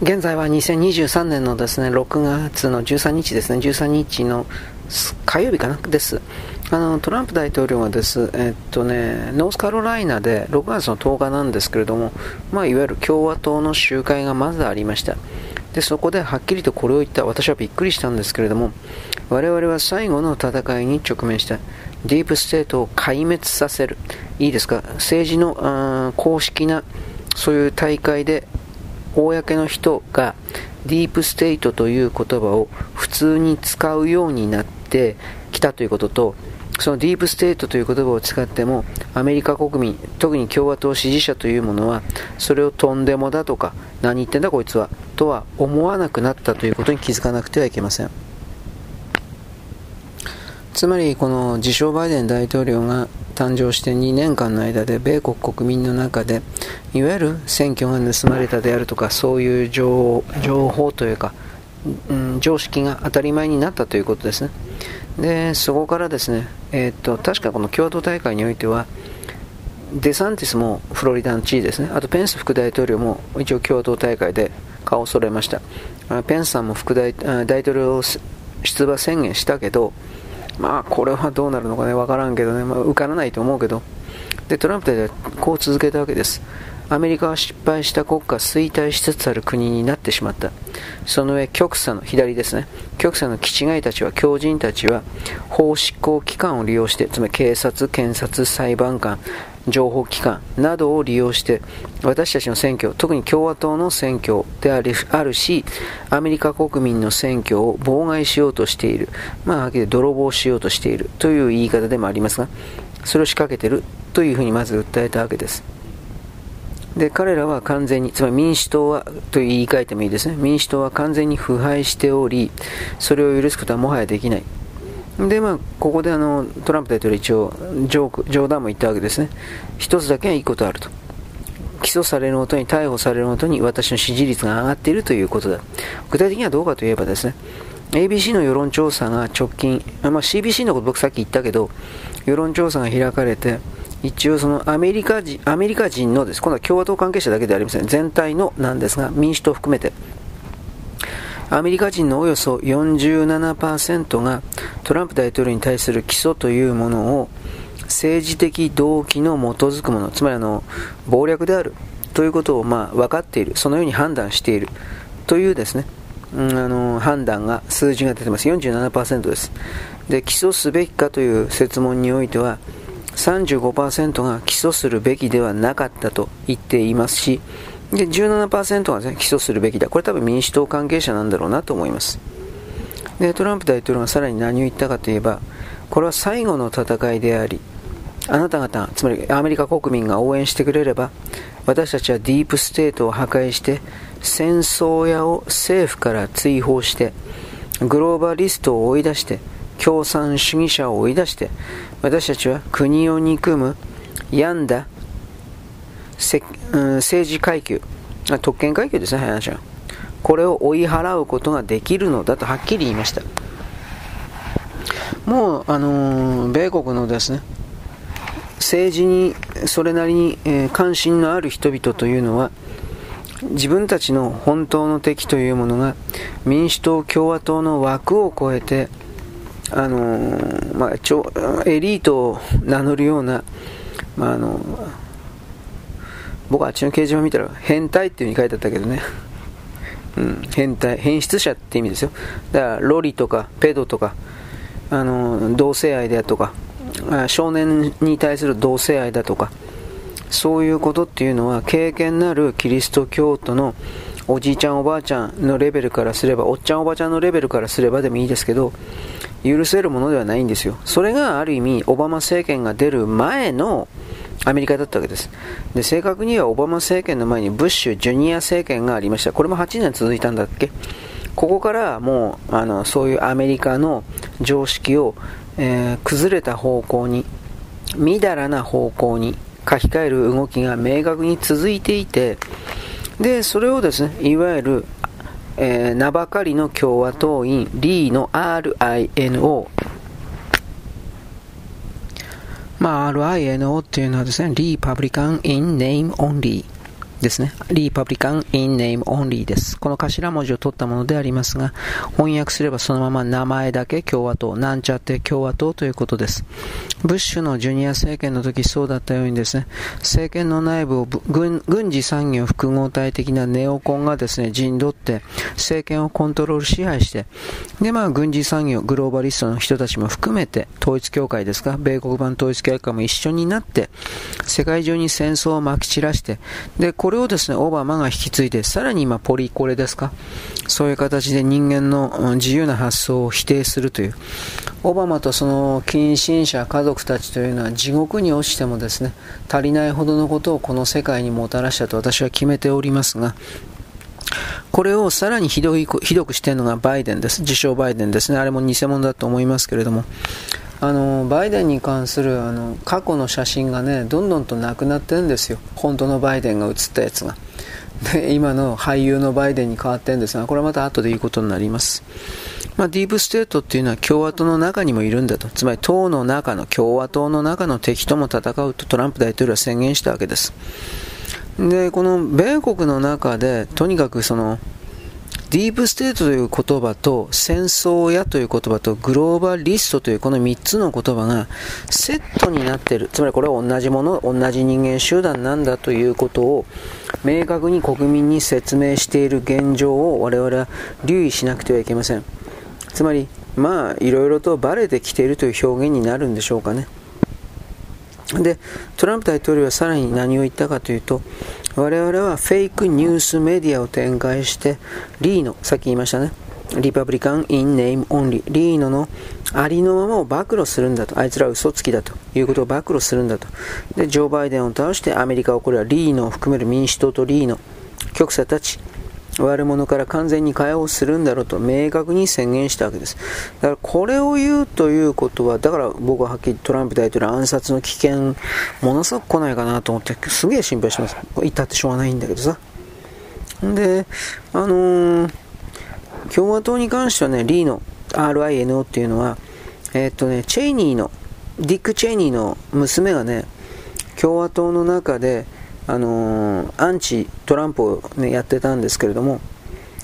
現在は2023年のですね、6月の13日ですね、13日の火曜日かな？です。あの、トランプ大統領がです、えっとね、ノースカロライナで6月の10日なんですけれども、まあ、いわゆる共和党の集会がまずありました。で、そこではっきりとこれを言った、私はびっくりしたんですけれども、我々は最後の戦いに直面した。ディープステートを壊滅させる。いいですか？政治の公式なそういう大会で公の人がディープステイトという言葉を普通に使うようになってきたということと、そのディープステートという言葉を使っても、アメリカ国民、特に共和党支持者というものは、それをとんでもだとか、何言ってんだこいつは、とは思わなくなったということに気づかなくてはいけません。つまり、この自称バイデン大統領が誕生して2年間の間で米国国民の中でいわゆる選挙が盗まれたであるとかそういう情報というか、うん、常識が当たり前になったということですね。でそこからですね、えー、っと確かこの共和党大会においてはデサンティスもフロリダの知事ですね。あとペンス副大統領も一応共和党大会で顔を揃えました。ペンスさんも副大大統領出馬宣言したけどまあこれはどうなるのかね、わからんけどね、まあ、受からないと思うけど、でトランプ大統領はこう続けたわけです。アメリカは失敗した国家衰退しつつある国になってしまった。その上、極左の左ですね。極左の気違いたちは、狂人たちは、法執行機関を利用して、つまり警察、検察、裁判官、情報機関などを利用して私たちの選挙特に共和党の選挙であるしアメリカ国民の選挙を妨害しようとしている。まあはっきり泥棒しようとしている。という言い方でもありますがそれを仕掛けているというふうにまず訴えたわけです。で彼らは完全につまり民主党はと言い換えてもいいですね。民主党は完全に腐敗しておりそれを許すことはもはやできない。で、まあ、ここであのトランプ大統領一応ジョーク、冗談も言ったわけですね。一つだけはいいことあると。起訴されるごとに、逮捕されるごとに私の支持率が上がっているということだ。具体的にはどうかといえばですね、ABC の世論調査が直近、まあ、CBC のこと僕さっき言ったけど、世論調査が開かれて、一応そのアメリカ人アメリカ人のです、今度は共和党関係者だけではありません。全体のなんですが、民主党含めて、アメリカ人のおよそ47%がトランプ大統領に対する起訴というものを政治的動機の基づくもの、つまりあの暴略であるということをまあ分かっている、そのように判断しているというですね、うん、あの判断が、数字が出てます。47%です。で、起訴すべきかという設問においては、35%が起訴するべきではなかったと言っていますし、で、17%が、ね、起訴するべきだ。これ多分民主党関係者なんだろうなと思います。で、トランプ大統領がさらに何を言ったかといえば、これは最後の戦いであり、あなた方、つまりアメリカ国民が応援してくれれば、私たちはディープステートを破壊して、戦争屋を政府から追放して、グローバリストを追い出して、共産主義者を追い出して、私たちは国を憎む病んだせうん、政治階級、特権階級ですね、話は。これを追い払うことができるのだとはっきり言いました。もう、あのー、米国のですね、政治にそれなりに、えー、関心のある人々というのは、自分たちの本当の敵というものが民主党、共和党の枠を超えて、あのー、まあ、エリートを名乗るような、まあ、あの僕はあっちの掲示板見たら変態っていう風に書いてあったけどね。うん、変態、変質者って意味ですよ。だから、ロリとか、ペドとか、あの、同性愛だとか、少年に対する同性愛だとか、そういうことっていうのは、経験のあるキリスト教徒のおじいちゃんおばあちゃんのレベルからすれば、おっちゃんおばちゃんのレベルからすればでもいいですけど、許せるものではないんですよ。それがある意味、オバマ政権が出る前のアメリカだったわけです。で、正確にはオバマ政権の前にブッシュジュニア政権がありました。これも8年続いたんだっけ？ここからもう、あの、そういうアメリカの常識を、えー、崩れた方向に、みだらな方向に書き換える動きが明確に続いていて、で、それをですね、いわゆる、えー、名ばかりの共和党員、リーの RINO、まあ、RINO っていうのはですね、リーパブリカン in name only ですね。リーパブリカン in name only です。この頭文字を取ったものでありますが、翻訳すればそのまま名前だけ共和党、なんちゃって共和党ということです。ブッシュのジュニア政権の時そうだったようにですね、政権の内部を軍軍事産業複合体的なネオコンがですね、陣取って政権をコントロール支配して、でまあ軍事産業、グローバリストの人たちも含めて、統一協会ですか、米国版統一協会も一緒になって、世界中に戦争をまき散らして、で、ここれをですね、オバマが引き継いで、さらに今、ポリコレですか、そういう形で人間の自由な発想を否定するという、オバマとその近親者、家族たちというのは地獄に落ちてもですね、足りないほどのことをこの世界にもたらしたと私は決めておりますが、これをさらにひどいひどくしているのがバイデンです。自称バイデンですね。あれも偽物だと思いますけれども。あのバイデンに関するあの過去の写真がねどんどんとなくなってるんですよ本当のバイデンが写ったやつがで今の俳優のバイデンに変わってるんですがこれはまた後で言うことになりますまあ、ディープステートっていうのは共和党の中にもいるんだと。つまり党の中の、共和党の中の敵とも戦うとトランプ大統領は宣言したわけです。で、この米国の中で、とにかくその、ディープステートという言葉と戦争屋という言葉とグローバリストというこの3つの言葉がセットになっている。つまりこれは同じもの、同じ人間集団なんだということを明確に国民に説明している現状を我々は留意しなくてはいけません。つまり、まあ、いろいろとバレてきているという表現になるんでしょうかね。で、トランプ大統領はさらに何を言ったかというと、我々はフェイクニュースメディアを展開して、リーノ、さっき言いましたね、リパブリカン・イン・ネーム・オンリー、リーノのありのままを暴露するんだと、あいつらは嘘つきだということを暴露するんだと。で、ジョー・バイデンを倒してアメリカをこれはリーノを含める民主党とリーノ、極左たち、悪者から完全に解放するんだろうと明確に宣言したわけです。だからこれを言うということは、だから僕ははっきりトランプ大統領暗殺の危険、ものすごく来ないかなと思って、すげえ心配します。言ったってしょうがないんだけどさ。で、あのー、共和党に関してはね、リーノ、RINO っていうのは、えー、っとね、チェイニーの、ディック・チェイニーの娘がね、共和党の中で、あのー、アンチトランプを、ね、やってたんですけれども、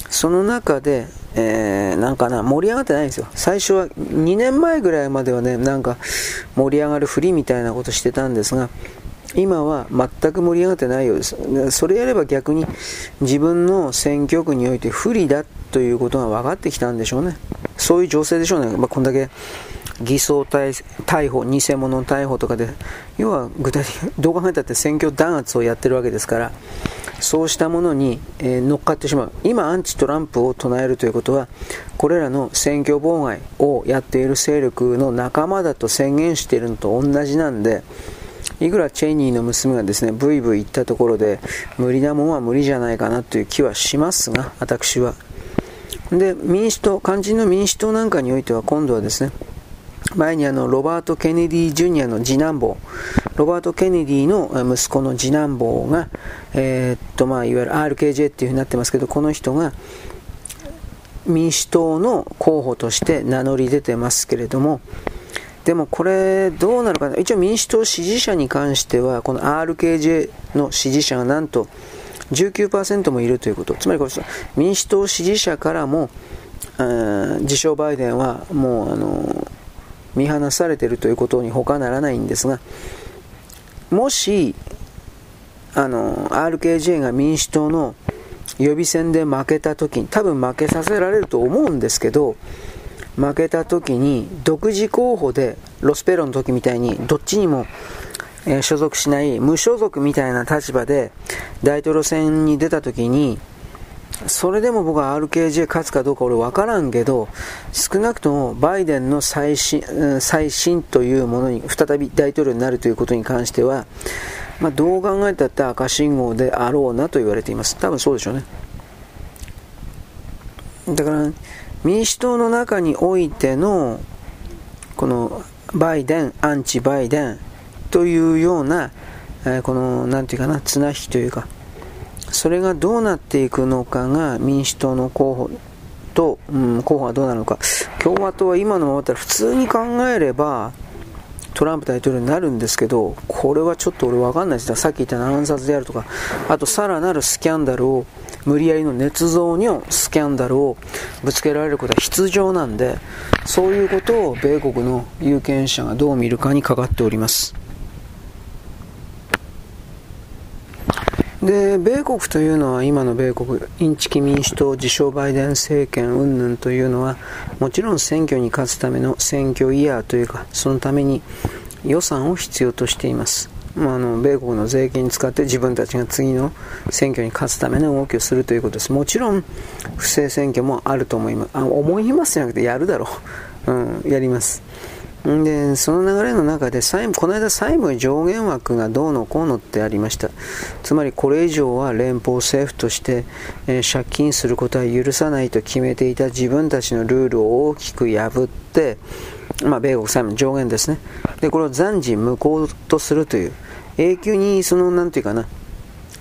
その中で、えー、なんかな、盛り上がってないんですよ。最初は、2年前ぐらいまではね、なんか盛り上がるふりみたいなことしてたんですが、今は全く盛り上がってないようです。それやれば逆に自分の選挙区において不利だということが分かってきたんでしょうね。そういう情勢でしょうね。まあ、こんだけ偽装逮捕、偽物逮捕とかで、要は具体的に、どう考えたって選挙弾圧をやってるわけですから、そうしたものに、えー、乗っかってしまう。今、アンチトランプを唱えるということは、これらの選挙妨害をやっている勢力の仲間だと宣言しているのと同じなんで、いくらチェイニーの娘がですね、ブイブイ言ったところで、無理なもんは無理じゃないかなという気はしますが、私は。で、民主党、肝心の民主党なんかにおいては、今度はですね、前にあのロバート・ケネディ・ジュニアの次男坊、ロバート・ケネディの息子の次男坊が、えー、っとまあ、いわゆる RKJ っていうふうになってますけど、この人が民主党の候補として名乗り出てますけれども、でもこれどうなるかな、一応民主党支持者に関しては、この RKJ の支持者がなんと19%もいるということ、つまりこれ民主党支持者からも、自称バイデンはもうあの見放されているということに他ならないんですが、もし、あの、RKJ が民主党の予備選で負けた時に、多分負けさせられると思うんですけど、負けた時に独自候補でロスペロの時みたいにどっちにも、え所属しない無所属みたいな立場で大統領選に出た時にそれでも僕は RKJ 勝つかどうか俺分からんけど、少なくともバイデンの再審再審というものに再び大統領になるということに関しては、まあ、どう考えたって赤信号であろうなと言われています。多分そうでしょうね。だから、民主党の中においての、このバイデン、アンチバイデンというような、えー、この、なんていうかな、綱引きというか、それがどうなっていくのかが民主党の候補と、うん、候補はどうなるのか共和党は今のままだったら普通に考えればトランプ大統領になるんですけど、これはちょっと俺分かんないです。さっき言った暗殺であるとか、あとさらなるスキャンダルを、無理やりの捏造のスキャンダルをぶつけられることは必要なんで、そういうことを米国の有権者がどう見るかにかかっております。で米国というのは今の米国インチキ民主党自称バイデン政権云々というのはもちろん選挙に勝つための選挙イヤーというかそのために予算を必要としています、まあ、あの米国の税金使って自分たちが次の選挙に勝つための動きをするということです。もちろん不正選挙もあると思います。あ思いますじゃなくてやるだろう、うん、やります。でその流れの中で債務この間債務上限枠がどうのこうのってありました。つまりこれ以上は連邦政府として、えー、借金することは許さないと決めていた自分たちのルールを大きく破って、まあ、米国債務上限ですね。でこれを暫時無効とするという。永久にそのなんていうかな。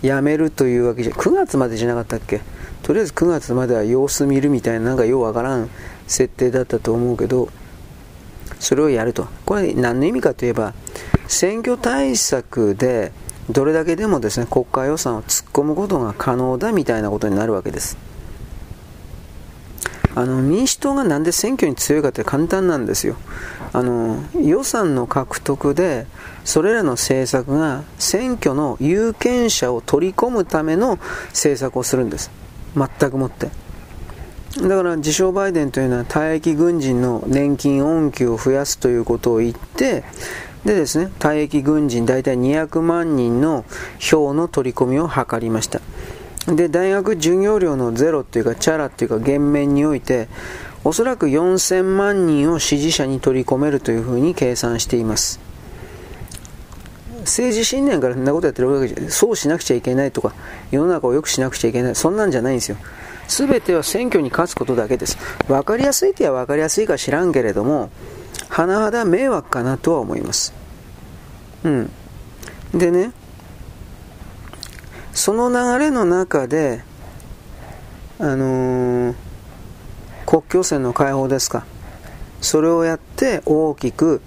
やめるというわけじゃ9月までじゃなかったっけ？とりあえず9月までは様子見るみたいななんかようわからん設定だったと思うけどそれをやると。これ何の意味かといえば、選挙対策でどれだけでもですね、国家予算を突っ込むことが可能だみたいなことになるわけです。あの民主党がなんで選挙に強いかって簡単なんですよ。あの予算の獲得でそれらの政策が選挙の有権者を取り込むための政策をするんです。全くもって。だから自称バイデンというのは退役軍人の年金恩給を増やすということを言ってでですね退役軍人大体200万人の票の取り込みを図りました。で大学授業料のゼロっていうかチャラっていうか減免においておそらく4000万人を支持者に取り込めるというふうに計算しています。政治信念からそんなことやってるわけじゃそうしなくちゃいけないとか世の中を良くしなくちゃいけないそんなんじゃないんですよ。全ては選挙に勝つことだけです。分かりやすいっては分かりやすいか知らんけれども、甚だ迷惑かなとは思います。うん。でね、その流れの中で、あのー、国境線の解放ですか。それをやって大きく、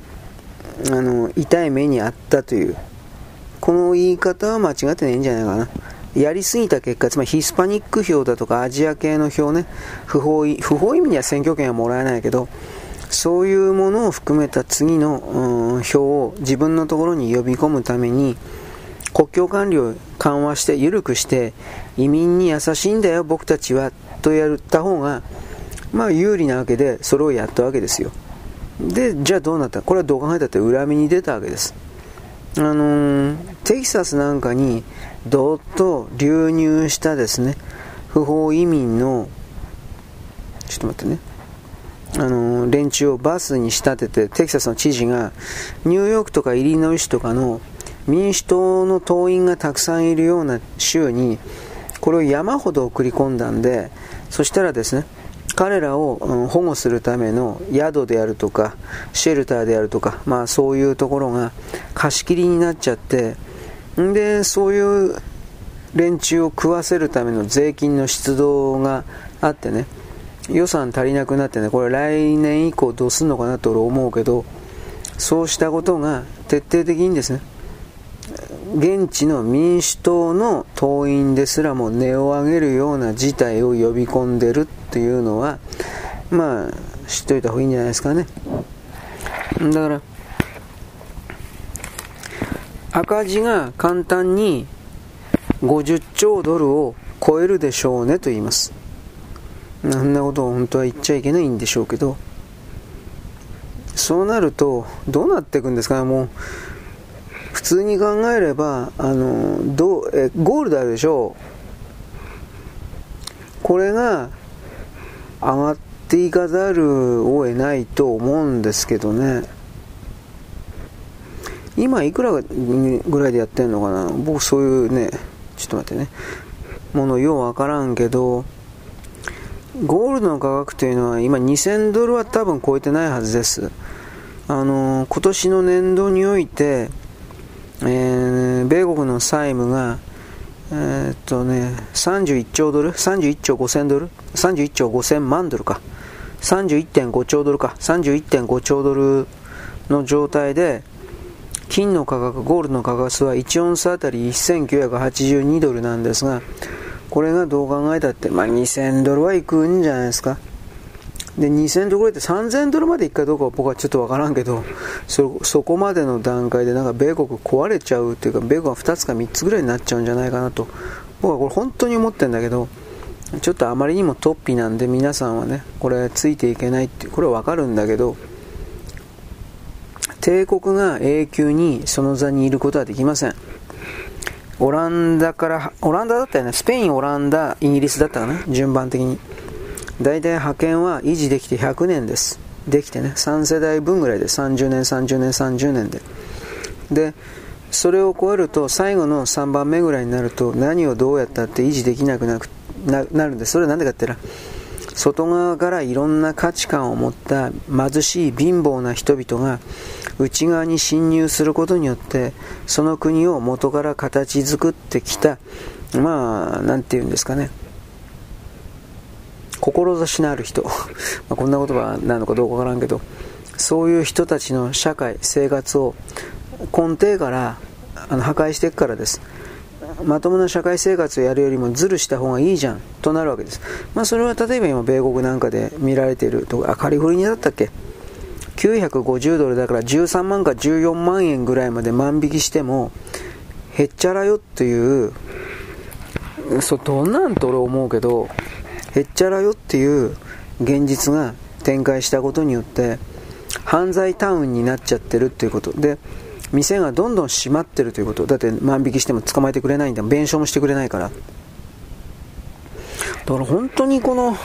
あの、痛い目にあったという、この言い方は間違ってないんじゃないかな。やりすぎた結果、つまりヒスパニック票だとかアジア系の票ね、不法意不法意味には選挙権はもらえないけど、そういうものを含めた次の、うん、票を自分のところに呼び込むために、国境管理を緩和して、緩くして、移民に優しいんだよ、僕たちは、とやった方が、まあ有利なわけで、それをやったわけですよ。で、じゃあどうなった？これはどう考えたって恨みに出たわけです。あのー、テキサスなんかにどっと流入したですね、不法移民の、ちょっと待ってね、あの、連中をバスに仕立てて、テキサスの知事が、ニューヨークとかイリノイ州とかの民主党の党員がたくさんいるような州に、これを山ほど送り込んだんで、そしたらですね、彼らを、保護するための宿であるとか、シェルターであるとか、まあそういうところが貸し切りになっちゃって、んでそういう連中を食わせるための税金の出動があってね予算足りなくなってねこれ来年以降どうすんのかなと俺思うけどそうしたことが徹底的にですね現地の民主党の党員ですらも値を上げるような事態を呼び込んでるっていうのはまあ知っといた方がいいんじゃないですかね。だから赤字が簡単に50兆ドルを超えるでしょうねと言います。そんなことを本当は言っちゃいけないんでしょうけど、そうなると、どうなっていくんですかね、もう、普通に考えれば、あの、どう、え、ゴールドあるでしょう。これが上がっていかざるを得ないと思うんですけどね。今いくらぐらいでやってんのかな？僕そういうね、ちょっと待ってね、ものようわからんけど、ゴールドの価格というのは今2000ドルは多分超えてないはずです。あの、今年の年度において、えー、米国の債務が、えー、っとね、31兆ドル ?31 兆5000ドル ?31 兆5000万ドルか。31.5兆ドルか。31.5兆ドルの状態で、金の価格、ゴールドの価格は1オンスあたり1982ドルなんですが、これがどう考えたって、まあ、2000ドルはいくんじゃないですか。で、2000ドルぐらいって3000ドルまでいくかどうかは僕はちょっとわからんけど、そ、そこまでの段階でなんか米国壊れちゃうっていうか、米国は2つか3つぐらいになっちゃうんじゃないかなと、僕はこれ本当に思ってるんだけど、ちょっとあまりにも突飛なんで皆さんはね、これついていけないって、これはわかるんだけど、帝国が永久にその座にいることはできません。オランダから、オランダだったよね、スペイン、オランダ、イギリスだったかな、順番的に。大体派遣は維持できて100年です。できてね、3世代分ぐらいで、30年、30年、30年で。で、それを超えると、最後の3番目ぐらいになると、何をどうやったって維持できなくなるんです。それは何でかって言ったら、外側からいろんな価値観を持った貧しい貧乏な人々が内側に侵入することによってその国を元から形作ってきたまあ何て言うんですかね。志のある人。まこんな言葉なのかどうかわからんけどそういう人たちの社会生活を根底からあの破壊していくからです。まともな社会生活をやるよりもズルした方がいいじゃんとなるわけです、まあ、それは例えば今米国なんかで見られているとあカリフォルニアだったっけ？950ドルだから13万か14万円ぐらいまで万引きしてもへっちゃらよっていうそうどんなんと俺思うけどへっちゃらよっていう現実が展開したことによって犯罪タウンになっちゃってるっていうこと。で店がどんどん閉まってるということ。だって万引きしても捕まえてくれないんだ弁償もしてくれないから。だから本当にこの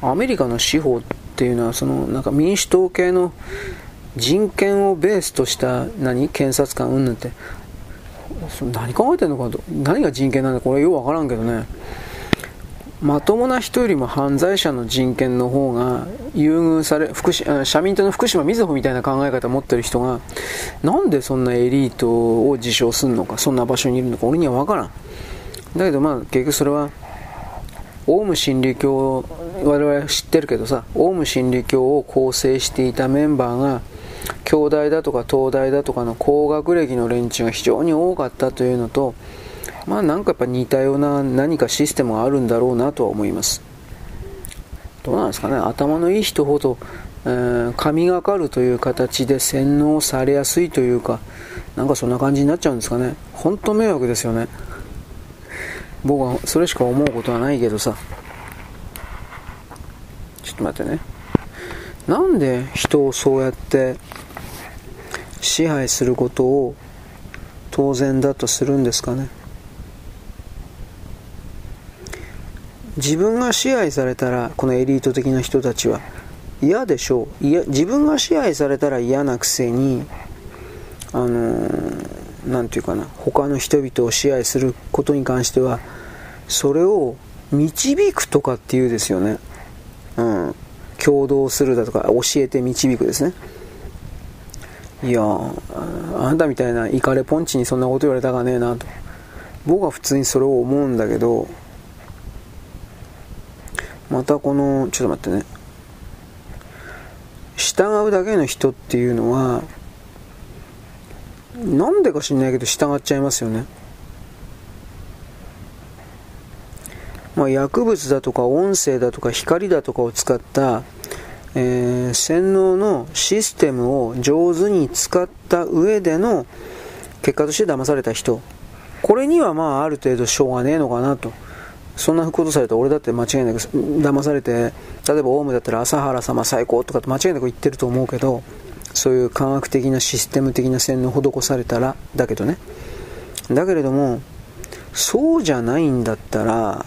アメリカの司法ってていうのはそのなんか民主党系の人権をベースとした何検察官うんぬんって。何考えてんのかと。何が人権なんだこれようわからんけどね。まともな人よりも犯罪者の人権の方が優遇され福社民党の福島みずほみたいな考え方を持ってる人がなんでそんなエリートを自称するのかそんな場所にいるのか俺には分からん。だけどまあ結局それはオウム真理教我々知ってるけどさオウム真理教を構成していたメンバーが京大だとか東大だとかの高学歴の連中が非常に多かったというのとまあなんかやっぱ似たような何かシステムがあるんだろうなとは思います。どうなんですかね。頭のいい人ほど、えー、神がかるという形で洗脳されやすいというかなんかそんな感じになっちゃうんですかね。本当迷惑ですよね。僕はそれしか思うことはないけどさ。ちょっと待ってね。なんで人をそうやって支配することを当然だとするんですかね？自分が支配されたらこのエリート的な人たちは嫌でしょう。いや自分が支配されたら嫌なくせにあの何、て言うかな他の人々を支配することに関してはそれを導くとかっていうですよね。うん。共同するだとか教えて導くですね。いやあんたみたいなイカレポンチにそんなこと言われたかねえなと。僕は普通にそれを思うんだけどまたこのちょっと待ってね。従うだけの人っていうのはなんでか知んないけど従っちゃいますよね。まあ、薬物だとか音声だとか光だとかを使った、えー、洗脳のシステムを上手に使った上での結果として騙された人。これにはまあある程度しょうがねえのかなと。そんなことされたら俺だって間違いなく騙されて例えばオウムだったら朝原様最高とかって間違いなく言ってると思うけどそういう科学的なシステム的な洗脳を施されたらだけどね。だけれどもそうじゃないんだったら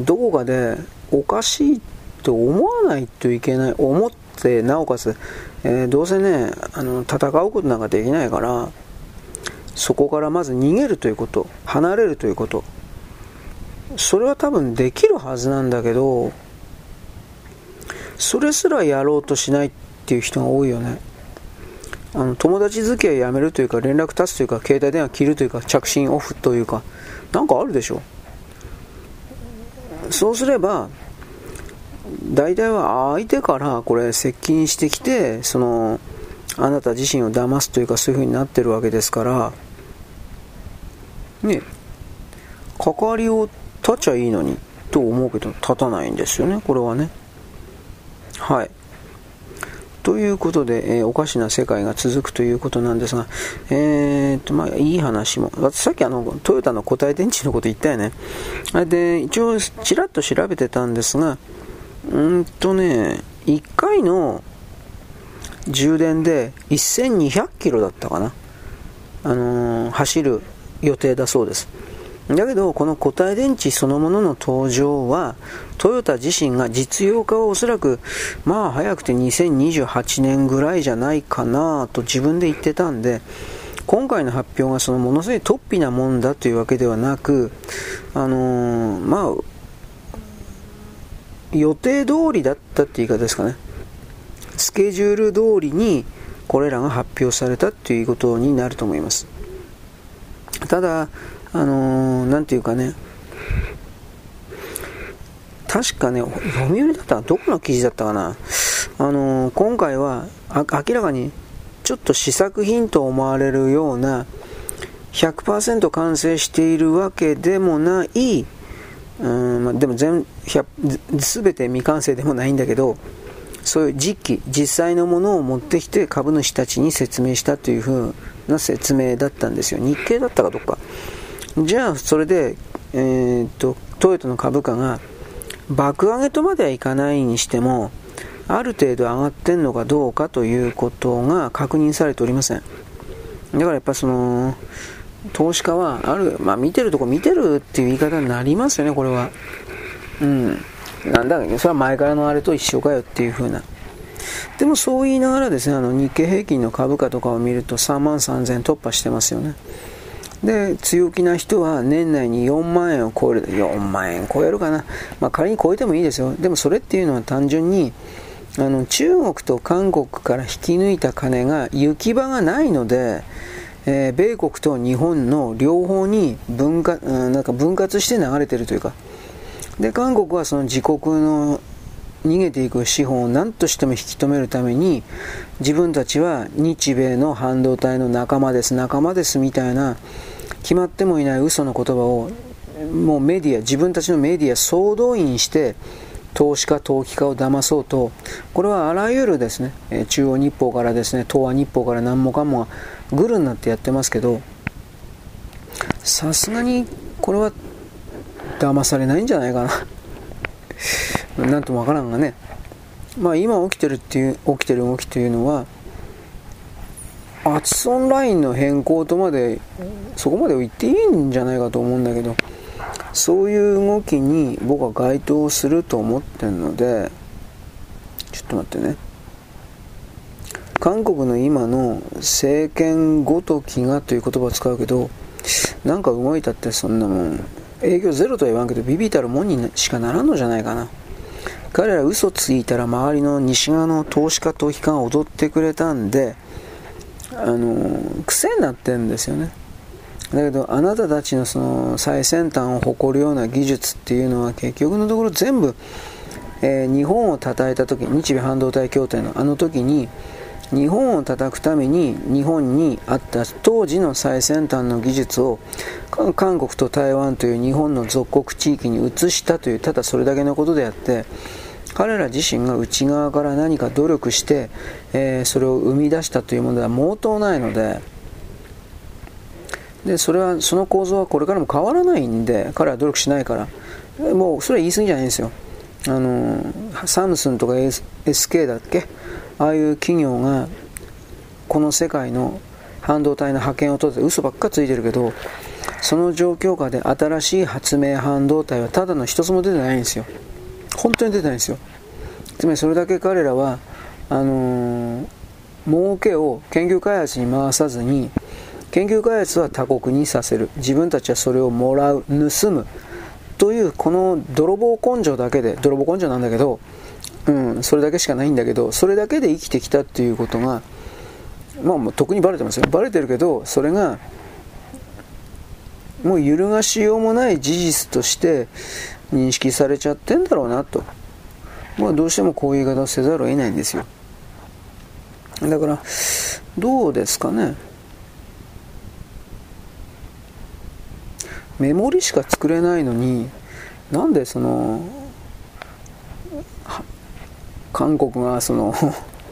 どこかでおかしいと思わないといけない思ってなおかつ、えー、どうせねあの戦うことなんかできないからそこからまず逃げるということ離れるということ。それは多分できるはずなんだけどそれすらやろうとしないっていう人が多いよね。あの友達付き合いやめるというか連絡断つというか携帯電話切るというか着信オフというかなんかあるでしょ。そうすれば大体は相手からこれ接近してきてそのあなた自身を騙すというかそういう風になってるわけですからね関わりを立っちゃいいのにと思うけど立たないんですよねこれはね。はい。ということで、えー、おかしな世界が続くということなんですが、えー、と、まあ、いい話も。さっきあの、トヨタの固体電池のこと言ったよね。あれで、一応、ちらっと調べてたんですが、うんとね、1回の充電で1200キロだったかな。あのー、走る予定だそうです。だけど、この固体電池そのものの登場は、トヨタ自身が実用化はおそらく、まあ早くて2028年ぐらいじゃないかなと自分で言ってたんで、今回の発表がそのものすごい突飛なもんだというわけではなく、あのー、まあ、予定通りだったって言い方ですかね。スケジュール通りにこれらが発表されたということになると思います。ただ、あのー、ていうかね、確かね、読売だったらどこの記事だったかな。あのー、今回は明らかにちょっと試作品と思われるような100%完成しているわけでもない、うんまあ、でも全全て未完成でもないんだけど、そういう実機、実際のものを持ってきて株主たちに説明したというふうな説明だったんですよ。日経だったかどっか。じゃあそれで、えー、っとトヨタの株価が爆上げとまではいかないにしてもある程度上がってんのかどうかということが確認されておりません。だからやっぱその投資家はある、まあ、見てるとこ見てるっていう言い方になりますよねこれは。うん。なんだそれは前からのあれと一緒かよっていう風な。でもそう言いながらですねあの日経平均の株価とかを見ると3万3000突破してますよね。で強気な人は年内に4万円を超える。4万円超えるかな、まあ、仮に超えてもいいですよ。でもそれっていうのは単純にあの中国と韓国から引き抜いた金が行き場がないので、えー、米国と日本の両方に分割なんか分割して流れてるというか。で韓国はその自国の逃げていく資本を何としても引き止めるために自分たちは日米の半導体の仲間です仲間ですみたいな決まってもいない嘘の言葉をもうメディア自分たちのメディア総動員して投資家投機家を騙そうとこれはあらゆるですね中央日報からですね東亜日報から何もかもがグルになってやってますけどさすがにこれは騙されないんじゃないかな。なんともわからんがね、まあ、今起きてるっていう起きてる動きというのはアツソンラインの変更とまでそこまで言っていいんじゃないかと思うんだけどそういう動きに僕は該当すると思ってるのでちょっと待ってね。韓国の今の政権ごときがという言葉を使うけどなんか動いたってそんなもん。営業ゼロとは言わんけどビビたるもんにしかならんのじゃないかな。彼ら嘘ついたら周りの西側の投資家投機家が踊ってくれたんであの癖になってんですよね。だけどあなたたちのその最先端を誇るような技術っていうのは結局のところ全部、えー、日本を叩いた時日米半導体協定のあの時に日本を叩くために日本にあった当時の最先端の技術を韓国と台湾という日本の属国地域に移したというただそれだけのことであって彼ら自身が内側から何か努力して、えー、それを生み出したというものでは毛頭ないのででそれはその構造はこれからも変わらないんで彼は努力しないから。もうそれは言い過ぎじゃないんですよ。あのサムスンとか SK だっけ？ああいう企業がこの世界の半導体の覇権を取って嘘ばっかついてるけどその状況下で新しい発明半導体はただの一つも出てないんですよ。本当に出てないんですよ。つまりそれだけ彼らはあのー、儲けを研究開発に回さずに研究開発は他国にさせる。自分たちはそれをもらう盗む。というこの泥棒根性だけで泥棒根性なんだけどうん、それだけしかないんだけどそれだけで生きてきたっていうことがまあもう特にバレてますよ。バレてるけどそれがもう揺るがしようもない事実として認識されちゃってんだろうなと。まあ、どうしてもこういう言い方をせざるを得ないんですよ。だからどうですかね。メモリしか作れないのになんでその韓国がその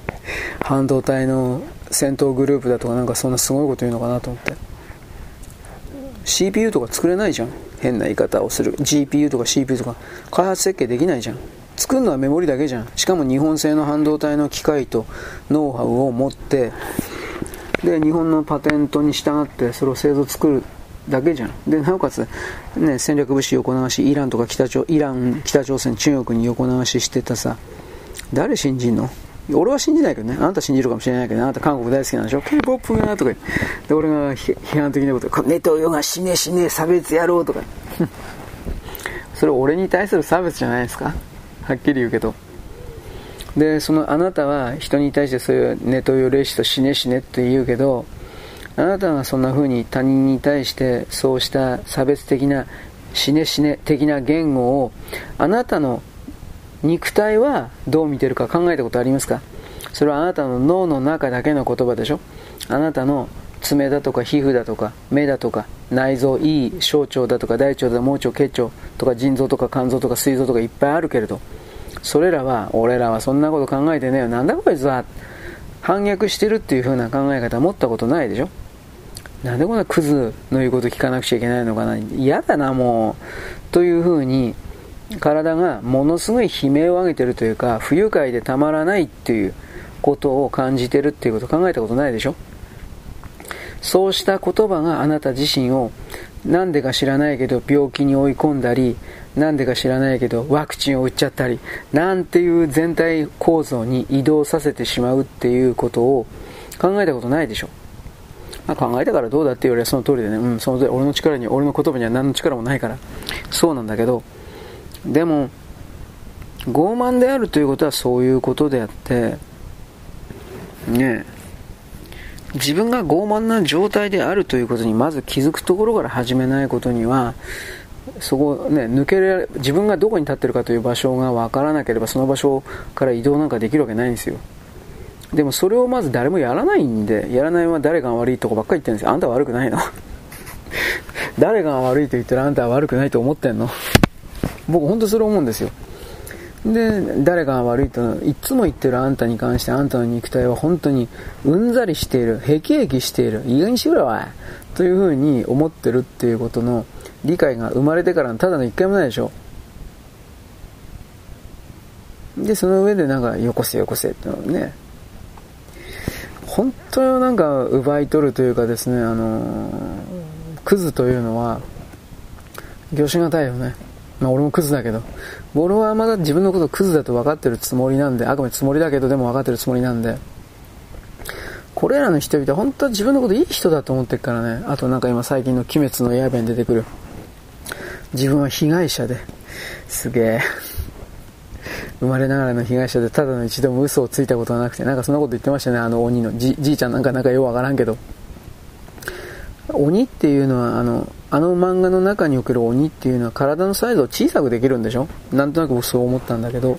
半導体の戦闘グループだとかなんかそんなすごいこと言うのかなと思って。CPU とか作れないじゃん。変な言い方をする。GPU とか CPU とか。開発設計できないじゃん。作るのはメモリだけじゃん。しかも日本製の半導体の機械とノウハウを持って。で日本のパテントに従ってそれを製造作るだけじゃん。でなおかつ、ね、戦略物資横流しイランとか北朝イラン北朝鮮中国に横流ししてたさ。誰信じんの？俺は信じないけどね。あなた信じるかもしれないけどあなた韓国大好きなんでしょ。K-POP がとかで俺が批判的なことネトヨが死ね死ね差別やろうとか。それ俺に対する差別じゃないですか。はっきり言うけど。でそのあなたは人に対してそういうネトヨ霊視と死ね死ねって言うけどあなたがそんな風に他人に対してそうした差別的な死ね死ね的な言語をあなたの肉体はどう見てるか考えたことありますか？それはあなたの脳の中だけの言葉でしょ？あなたの爪だとか皮膚だとか目だとか内臓いい小腸だとか大腸だ盲腸結腸とか腎臓とか肝臓とか膵臓とかいっぱいあるけれどそれらは俺らはそんなこと考えてねえよ。なんだこいつは？反逆してるっていう風な考え方持ったことないでしょ？なんでこんなクズの言うこと聞かなくちゃいけないのかな？嫌だなもう。という風に体がものすごい悲鳴を上げてるというか不愉快でたまらないっていうことを感じてるっていうことを考えたことないでしょ？そうした言葉があなた自身をなんでか知らないけど病気に追い込んだりなんでか知らないけどワクチンを打っちゃったりなんていう全体構造に移動させてしまうっていうことを考えたことないでしょ？まあ、考えたからどうだって言われその通りでね、うん、その通り。俺の力に俺の言葉には何の力もないから。そうなんだけどでも傲慢であるということはそういうことであってね自分が傲慢な状態であるということにまず気づくところから始めないことにはそこね抜けられ自分がどこに立ってるかという場所が分からなければその場所から移動なんかできるわけないんですよ。でもそれをまず誰もやらないんでやらないまま誰が悪いとこばっかり言ってるんですよ。あんた悪くないの。誰が悪いと言ったらあんたは悪くないと思ってんの。僕本当それ思うんですよ。で誰かが悪いといつも言ってるあんたに関してあんたの肉体は本当にうんざりしているへきへきしている意外にしろおいというふうに思ってるっていうことの理解が生まれてからただの一回もないでしょ。でその上でなんかよこせよこせってのね。本当になんか奪い取るというかですねあのクズというのは業種がたいよね。まあ俺もクズだけど、俺はまだ自分のことクズだと分かってるつもりなんで、あくまでつもりだけどでも分かってるつもりなんで、これらの人々は本当は自分のこといい人だと思ってるからね。あとなんか今最近の鬼滅の刃に出てくる。自分は被害者で、すげえ。生まれながらの被害者でただの一度も嘘をついたことはなくて、なんかそんなこと言ってましたね、あの鬼の。じじいちゃんなんかなんかようわからんけど。鬼っていうのは、あの、あの漫画の中における鬼っていうのは体のサイズを小さくできるんでしょ？なんとなく僕そう思ったんだけど、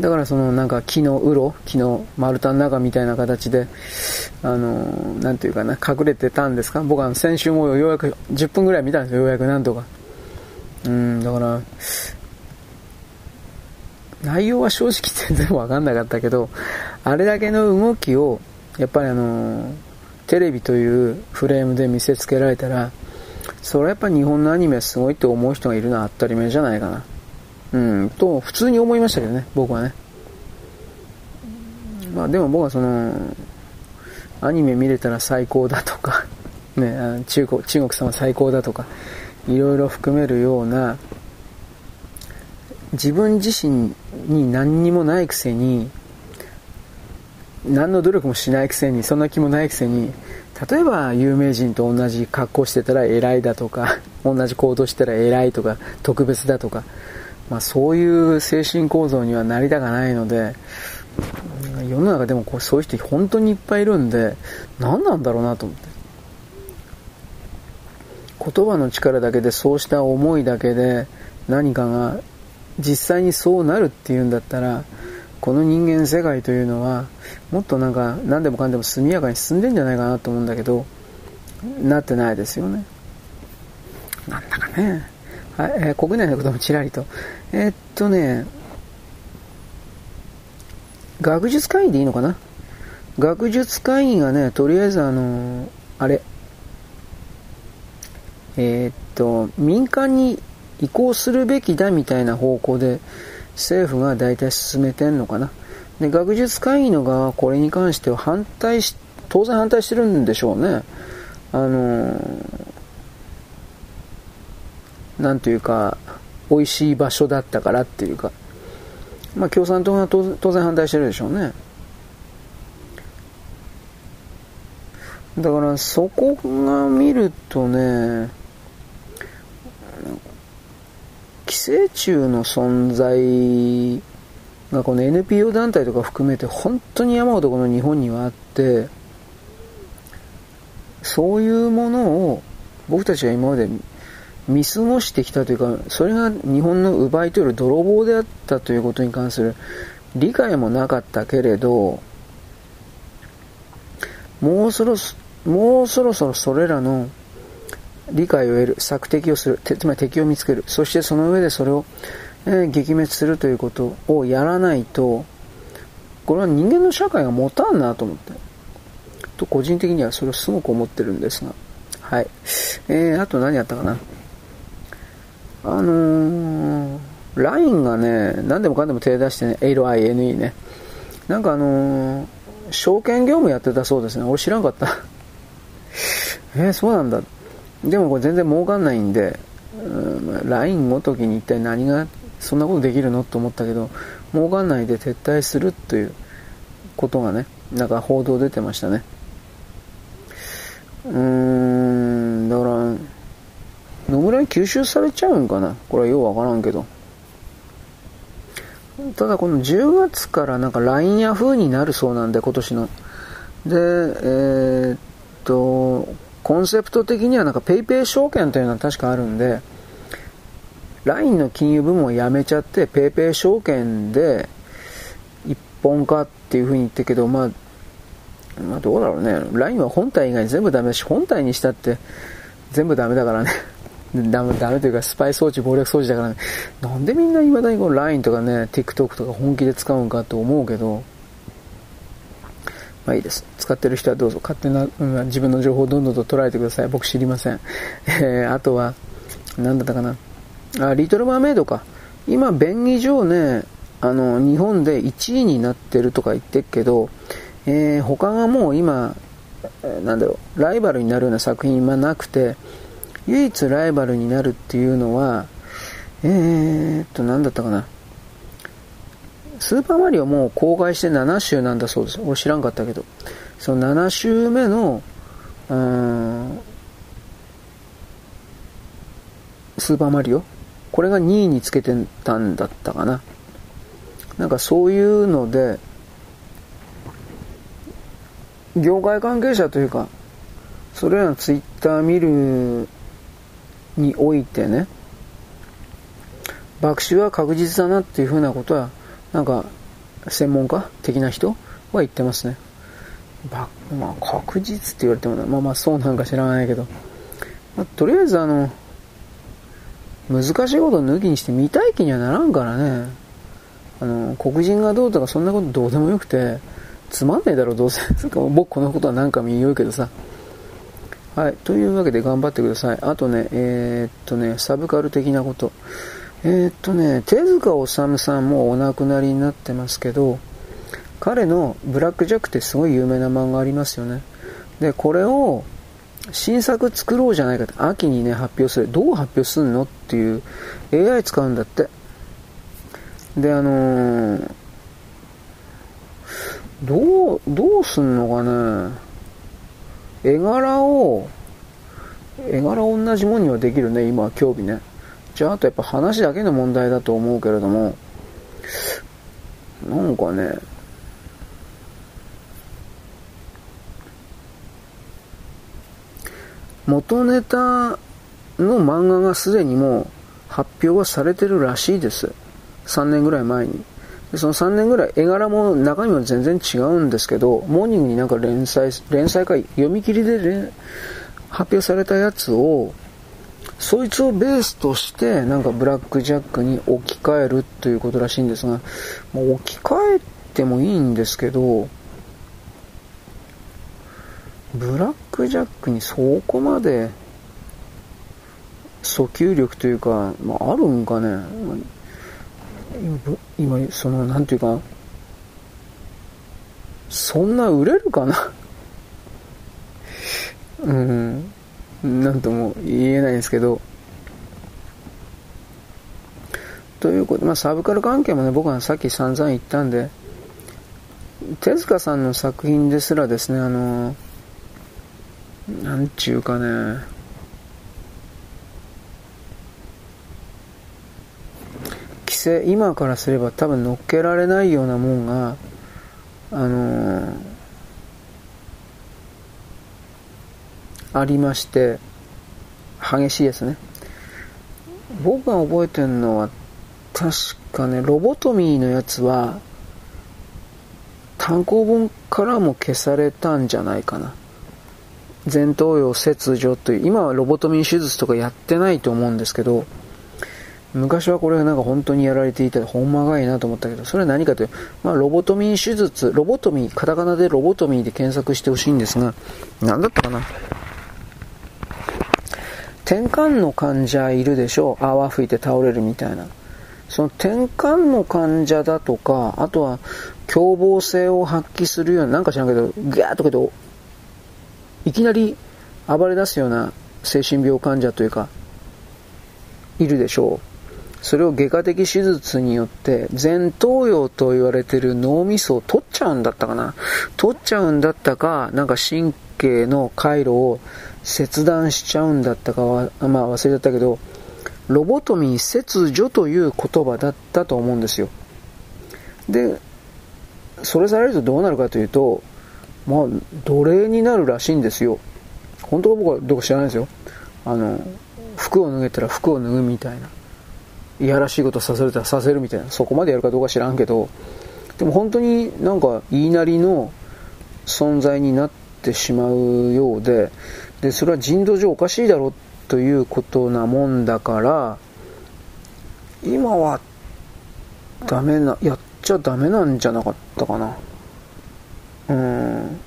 だからそのなんか木の鱗、木の丸太の中みたいな形で、あの、なんていうかな、隠れてたんですか？僕は先週もようやく10分ぐらい見たんですよ、ようやくなんとか。うん、だから、内容は正直全然わかんなかったけど、あれだけの動きを、やっぱりあのテレビというフレームで見せつけられたら、それはやっぱ日本のアニメすごいって思う人がいるのは当たり前じゃないかな。うん、と、普通に思いましたけどね、僕はね。まあでも僕はその、アニメ見れたら最高だとか、ね、中国、中国様最高だとか、いろいろ含めるような、自分自身に何にもないくせに、何の努力もしないくせに、そんな気もないくせに、例えば有名人と同じ格好してたら偉いだとか、同じ行動してたら偉いとか、特別だとか、まあそういう精神構造にはなりたくないので、世の中でもこうそういう人本当にいっぱいいるんで、何なんだろうなと思って。言葉の力だけでそうした思いだけで何かが実際にそうなるっていうんだったらこの人間世界というのはもっとなんか何でもかんでも速やかに進んでんじゃないかなと思うんだけどなってないですよね。なんだかね、はいえー、国内のこともちらりと。えー、っとね学術会議でいいのかな？学術会議がねとりあえずあのあれ。え、っと民間に移行するべきだみたいな方向で政府が大体進めてんのかな？で、学術会議の側はこれに関しては反対し、当然反対してるんでしょうね。あのなんというか、美味しい場所だったからっていうか、まあ共産党が当然反対してるでしょうね。だからそこが見るとね、寄生虫の存在がこの NPO 団体とか含めて本当に山ほどこの日本にはあってそういうものを僕たちが今まで見過ごしてきたというかそれが日本の奪い取る泥棒であったということに関する理解もなかったけれどもうそろもうそろそろそれらの理解を得る、索敵をする、つまり敵を見つける、そしてその上でそれを、えー、撃滅するということをやらないと、これは人間の社会が持たんなと思って。と、個人的にはそれをすごく思ってるんですが。はい。えー、あと何やったかな。あのー、LINE がね、何でもかんでも手出してね、LINE ね。なんかあのー、証券業務やってたそうですね。俺知らんかった。えー、そうなんだ。でもこれ全然儲かんないんで、うん、LINE ごときに一体何がそんなことできるのと思ったけど、儲かんないで撤退するということがね、なんか報道出てましたね。うーん、だから、どのぐらい吸収されちゃうんかな？これはようわからんけど。ただこの10月からなんか LINE ヤフーになるそうなんで、今年の。で、えー、っと、コンセプト的にはなんか PayPay 証券というのは確かあるんで、LINE の金融部門をやめちゃって PayPay 証券で一本化っていうふうに言ってるけど、まあ、まあどうだろうね。LINE は本体以外全部ダメだし、本体にしたって全部ダメだからね。ダメ、ダメというかスパイ装置、暴力装置だからね。なんでみんな未だにこの LINE とかね、TikTok とか本気で使うんかと思うけど、まあいいです。使ってる人はどうぞ勝手な、うん、自分の情報をどんどんと捉えてください。僕知りません。えー、あとは、何だったかな。あ、リトルマーメイドか。今、便宜上ね、あの、日本で1位になってるとか言ってるけど、えー、他がもう今、なんだろう、ライバルになるような作品はなくて、唯一ライバルになるっていうのは、えーっと、何だったかな。スーパーマリオも公開して7週なんだそうです。俺知らんかったけど。その7週目の、うん、スーパーマリオ？これが2位につけてたんだったかな。なんかそういうので、業界関係者というか、それらのツイッター見るにおいてね、爆死は確実だなっていうふうなことはなんか、専門家的な人は言ってますね。ば、まあ、確実って言われてもまあまあそうなんか知らないけど、まあ、とりあえずあの、難しいこと抜きにして見たい気にはならんからね。あの、黒人がどうとかそんなことどうでもよくて、つまんないだろう、どうせ。僕このことは何か言うけどさ。はい。というわけで頑張ってください。あとね、えー、っとね、サブカル的なこと。えー、っとね、手塚治虫さんもお亡くなりになってますけど、彼のブラックジャックってすごい有名な漫画ありますよね。で、これを新作作ろうじゃないかって、秋にね、発表する。どう発表すんのっていう AI 使うんだって。で、あのー、どう、どうすんのかね。絵柄を、絵柄同じもんにはできるね、今は興味ね。じゃあ、あとやっぱ話だけの問題だと思うけれども、なんかね、元ネタの漫画がすでにもう発表はされてるらしいです。3年ぐらい前に。でその3年ぐらい、絵柄も中身も全然違うんですけど、モーニングになんか連載、連載会、読み切りで発表されたやつを、そいつをベースとして、なんかブラックジャックに置き換えるということらしいんですが、もう置き換えてもいいんですけど、ブラックジャックにそこまで訴求力というか、まあ、あるんかね？今、その、なんていうか、そんな売れるかな？うん、なんとも言えないんですけど、ということで、まあ、サブカル関係もね、僕はさっき散々言ったんで、手塚さんの作品ですらですね、あの、なんちゅうかね、規制、今からすれば多分乗っけられないようなもんが、あのありまして、激しいですね。僕が覚えてるのは、確かね、ロボトミーのやつは、単行本からも消されたんじゃないかな。前頭葉切除という、今はロボトミー手術とかやってないと思うんですけど、昔はこれがなんか本当にやられていたほんまがいいなと思ったけど、それは何かという、まあ、ロボトミー手術、ロボトミー、カタカナでロボトミーで検索してほしいんですが、何だったかな？転換の患者いるでしょ？泡吹いて倒れるみたいな。その転換の患者だとか、あとは凶暴性を発揮するような、なんか知らんけど、ガーッとかで、いきなり暴れ出すような精神病患者というか、いるでしょう。それを外科的手術によって前頭葉と言われてる脳みそを取っちゃうんだったかな取っちゃうんだったか、なんか神経の回路を切断しちゃうんだったかは、まあ忘れちゃったけど、ロボトミー切除という言葉だったと思うんですよ。で、それされるとどうなるかというと、まあ、奴隷になるらしいんですよ。本当は僕はどこ知らないですよ。あの、服を脱げたら服を脱ぐみたいな。いやらしいことさせるたらさせるみたいな。そこまでやるかどうか知らんけど、でも本当になんか言いなりの存在になってしまうようで、で、それは人道上おかしいだろうということなもんだから、今はダメな、やっちゃダメなんじゃなかったかな。うん。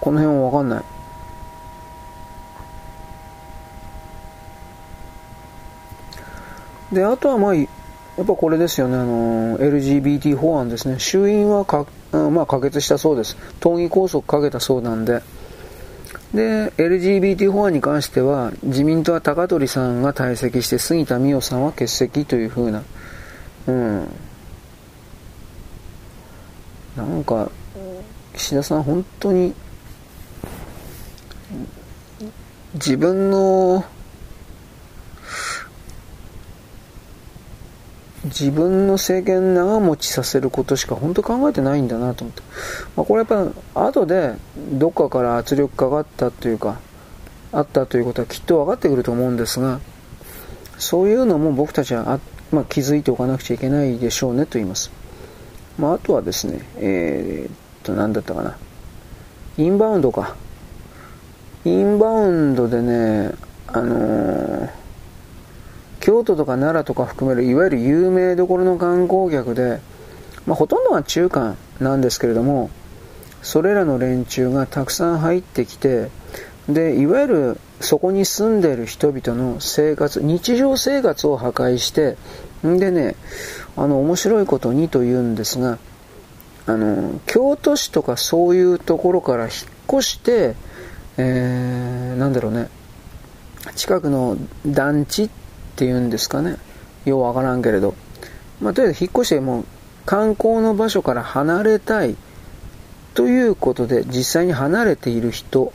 この辺はわかんない。で、あとはまあ、やっぱこれですよね、あの、LGBT 法案ですね。衆院はか、まあ、可決したそうです。党議拘束かけたそうなんで。で、LGBT 法案に関しては、自民党は高取さんが退席して、杉田水脈さんは欠席というふうな、うん。なんか、岸田さん本当に、自分の自分の政権長持ちさせることしか本当考えてないんだなと思って。まあ、これやっぱ後でどっかから圧力かかったというか、あったということはきっと分かってくると思うんですが、そういうのも僕たちはあ、まあ、気づいておかなくちゃいけないでしょうねと言います。まあ、あとはですね、えー、っと、何だったかな。インバウンドか。インバウンドでね、あのー京都とか奈良とか含めるいわゆる有名どころの観光客で、まあ、ほとんどは中間なんですけれどもそれらの連中がたくさん入ってきてでいわゆるそこに住んでいる人々の生活日常生活を破壊してでねあの面白いことにと言うんですがあの京都市とかそういうところから引っ越して、えー、なんだろうね近くの団地ってっていうんですかね。ようわからんけれど。まあ、とりあえず引っ越してもう観光の場所から離れたいということで実際に離れている人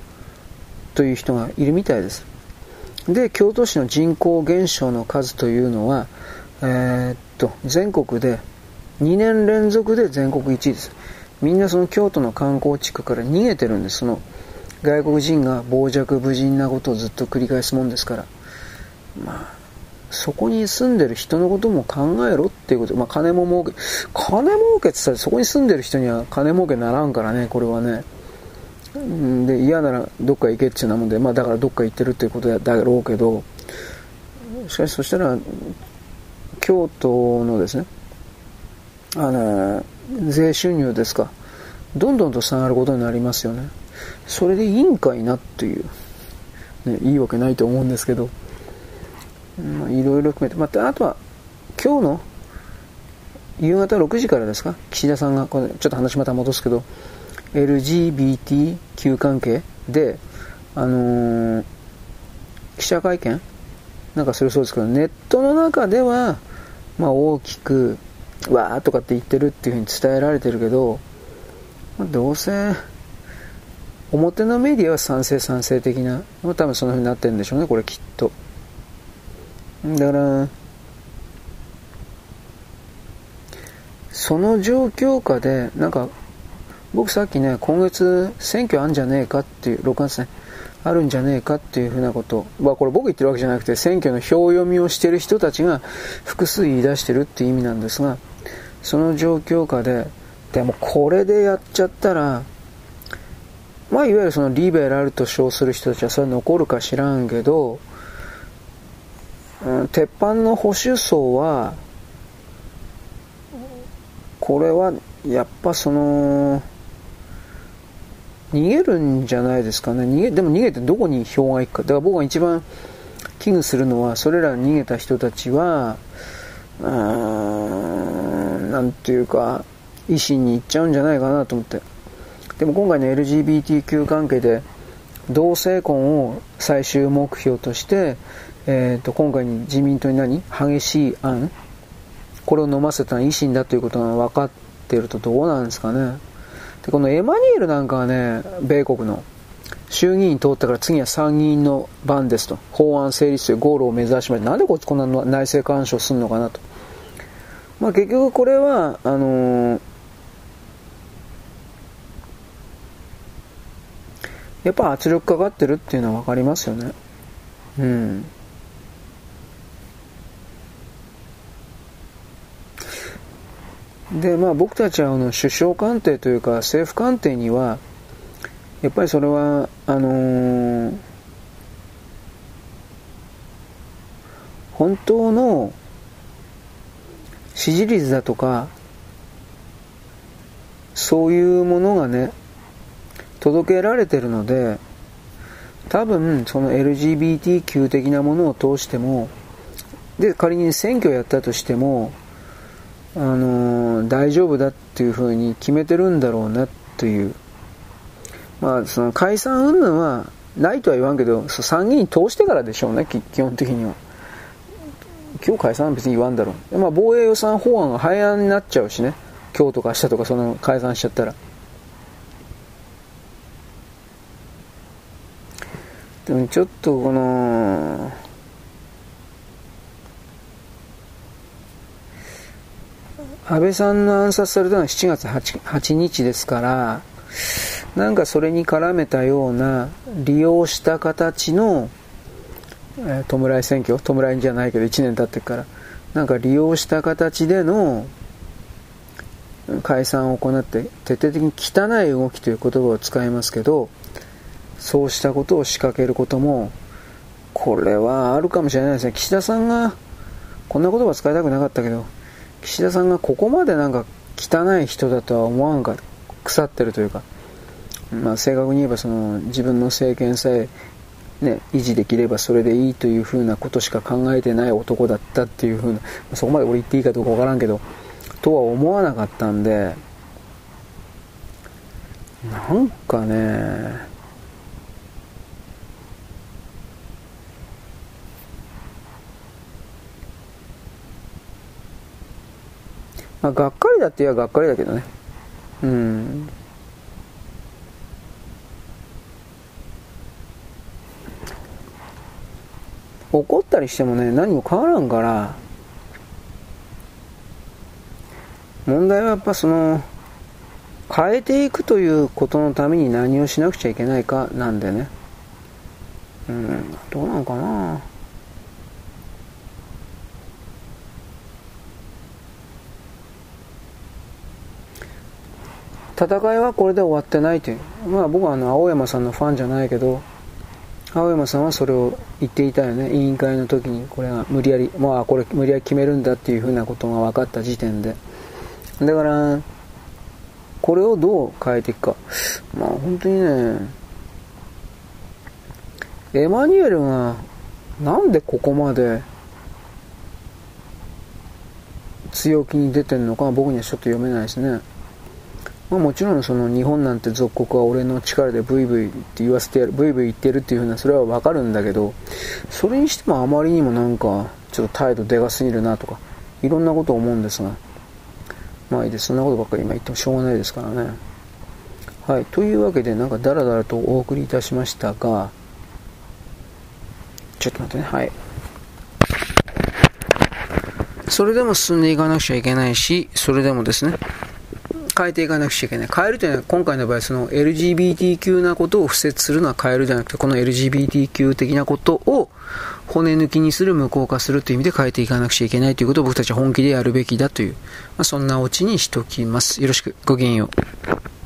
という人がいるみたいです。で、京都市の人口減少の数というのは、えー、っと、全国で2年連続で全国1位です。みんなその京都の観光地区から逃げてるんです。その外国人が傍若無人なことをずっと繰り返すもんですから。まあそこに住んでる人のことも考えろっていうこと、まあ、金も儲け、金儲けって言ったらそこに住んでる人には金儲けならんからね、これはね。で、嫌ならどっか行けっていうなもんで、まあだからどっか行ってるっていうことだろうけど、しかしそしたら、京都のですね、あの、税収入ですか、どんどんと下がることになりますよね。それでいいんかいなっていう、ね、いいわけないと思うんですけど、いろいろ含めて、また、あとは、今日の夕方6時からですか、岸田さんが、これちょっと話また戻すけど、LGBTQ 関係で、あのー、記者会見？なんかするそうですけど、ネットの中では、まあ、大きく、わーとかって言ってるっていうふうに伝えられてるけど、まあ、どうせ、表のメディアは賛成賛成的な、多分そのふうになってるんでしょうね、これきっと。だから、その状況下で、なんか、僕さっきね、今月選挙あんじゃねえかっていう、6月ね、あるんじゃねえかっていうふうなこと、まあこれ僕言ってるわけじゃなくて、選挙の票読みをしてる人たちが複数言い出してるっていう意味なんですが、その状況下で、でもこれでやっちゃったら、まあいわゆるそのリベラルと称する人たちはそれ残るか知らんけど、鉄板の保守層は、これはやっぱその、逃げるんじゃないですかね。逃げ、でも逃げてどこに票が行くか。だから僕が一番危惧するのは、それら逃げた人たちは、うん、なんていうか、維新に行っちゃうんじゃないかなと思って。でも今回の LGBTQ 関係で、同性婚を最終目標として、えーと、今回に自民党に何？激しい案？これを飲ませたのは維新だということが分かっているとどうなんですかね。で、このエマニュエルなんかはね、米国の衆議院通ったから次は参議院の番ですと。法案成立というゴールを目指しまして、なんでこいつこんな内政干渉するのかなと。まあ結局これは、あのー、やっぱ圧力かかってるっていうのは分かりますよね。うん。で、まあ僕たちはあの首相官邸というか政府官邸には、やっぱりそれは、あのー、本当の支持率だとか、そういうものがね、届けられてるので、多分その LGBTQ 的なものを通しても、で、仮に選挙やったとしても、あの、大丈夫だっていうふうに決めてるんだろうなという。まあ、その解散云々はないとは言わんけど、参議院通してからでしょうね、基本的には。今日解散は別に言わんだろう。まあ、防衛予算法案が廃案になっちゃうしね。今日とか明日とかその解散しちゃったら。でもちょっとこの、安倍さんの暗殺されたのは7月 8, 8日ですから、なんかそれに絡めたような利用した形の、えー、弔い選挙弔いじゃないけど1年経ってから、なんか利用した形での解散を行って徹底的に汚い動きという言葉を使いますけど、そうしたことを仕掛けることも、これはあるかもしれないですね。岸田さんが、こんな言葉使いたくなかったけど、岸田さんがここまでなんか汚い人だとは思わんか腐ってるというか、まあ、正確に言えばその自分の政権さえ、ね、維持できればそれでいいというふうなことしか考えてない男だったっていうふうなそこまで俺言っていいかどうかわからんけどとは思わなかったんでなんかねまあ、がっかりだって言えばがっかりだけどね。うん。怒ったりしてもね、何も変わらんから、問題はやっぱその、変えていくということのために何をしなくちゃいけないかなんでね。うん、どうなんかな戦いはこれで終わってないという。まあ僕はあの青山さんのファンじゃないけど、青山さんはそれを言っていたよね。委員会の時にこれが無理やり、まあこれ無理やり決めるんだっていうふうなことが分かった時点で。だから、これをどう変えていくか。まあ本当にね、エマニュエルがなんでここまで強気に出てるのか僕にはちょっと読めないですね。まあ、もちろんその日本なんて属国は俺の力でブイブイって言わせてやる、ブイブイ言ってるっていうふうなそれはわかるんだけど、それにしてもあまりにもなんかちょっと態度でかすぎるなとか、いろんなことを思うんですが、まあいいです。そんなことばっかり今言ってもしょうがないですからね。はい。というわけでなんかダラダラとお送りいたしましたが、ちょっと待ってね。はい。それでも進んでいかなくちゃいけないし、それでもですね、変えていかなくちゃいけない。変えるというのは、今回の場合、その LGBTQ なことを敷設するのは変えるじゃなくて、この LGBTQ 的なことを骨抜きにする、無効化するという意味で変えていかなくちゃいけないということを僕たちは本気でやるべきだという、まあ、そんなオチにしときます。よろしく。ごきげんよう。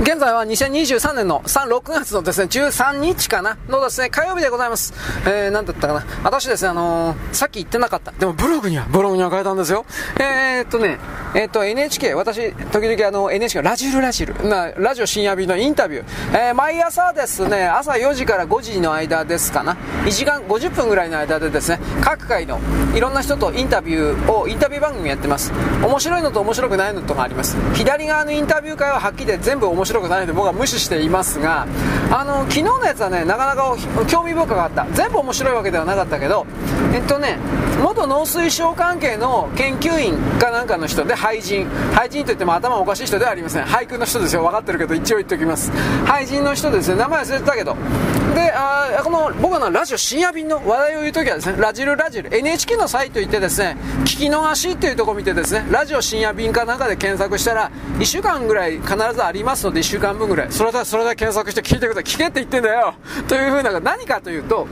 現在は2023年の3、6月のですね、13日かなのですね、火曜日でございます。えー、なんだったかな。私ですね、あのー、さっき言ってなかった。でもブログには、ブログには書いたんですよ。えー、っとね、えー、っと、NHK、私、時々あの、NHK、ラジルラジル、な、ラジオ深夜便のインタビュー。えー、毎朝ですね、朝4時から5時の間ですかな。1時間50分ぐらいの間でですね、各界のいろんな人とインタビューを、インタビュー番組やってます。面白いのと面白くないのとがあります。左側のインタビュー会ははっきりで全部面白白くないので僕は無視していますが、あの、昨日のやつはね、なかなか興味深かった。全部面白いわけではなかったけど、えっとね、元農水省関係の研究員かなんかの人で俳人。俳人といっても頭おかしい人ではありません。俳句の人ですよ。分かってるけど、一応言っておきます。俳人の人ですね。名前忘れてたけど。で、あこの、僕のラジオ深夜便の話題を言うときはですね、ラジルラジル、NHK のサイト行ってですね、聞き逃しっていうとこ見てですね、ラジオ深夜便かなんかで検索したら、1週間ぐらい必ずありますので、1週間分ぐらい。それで、それで検索して聞いてください。聞けって言ってんだよ。というふうな、何かというと、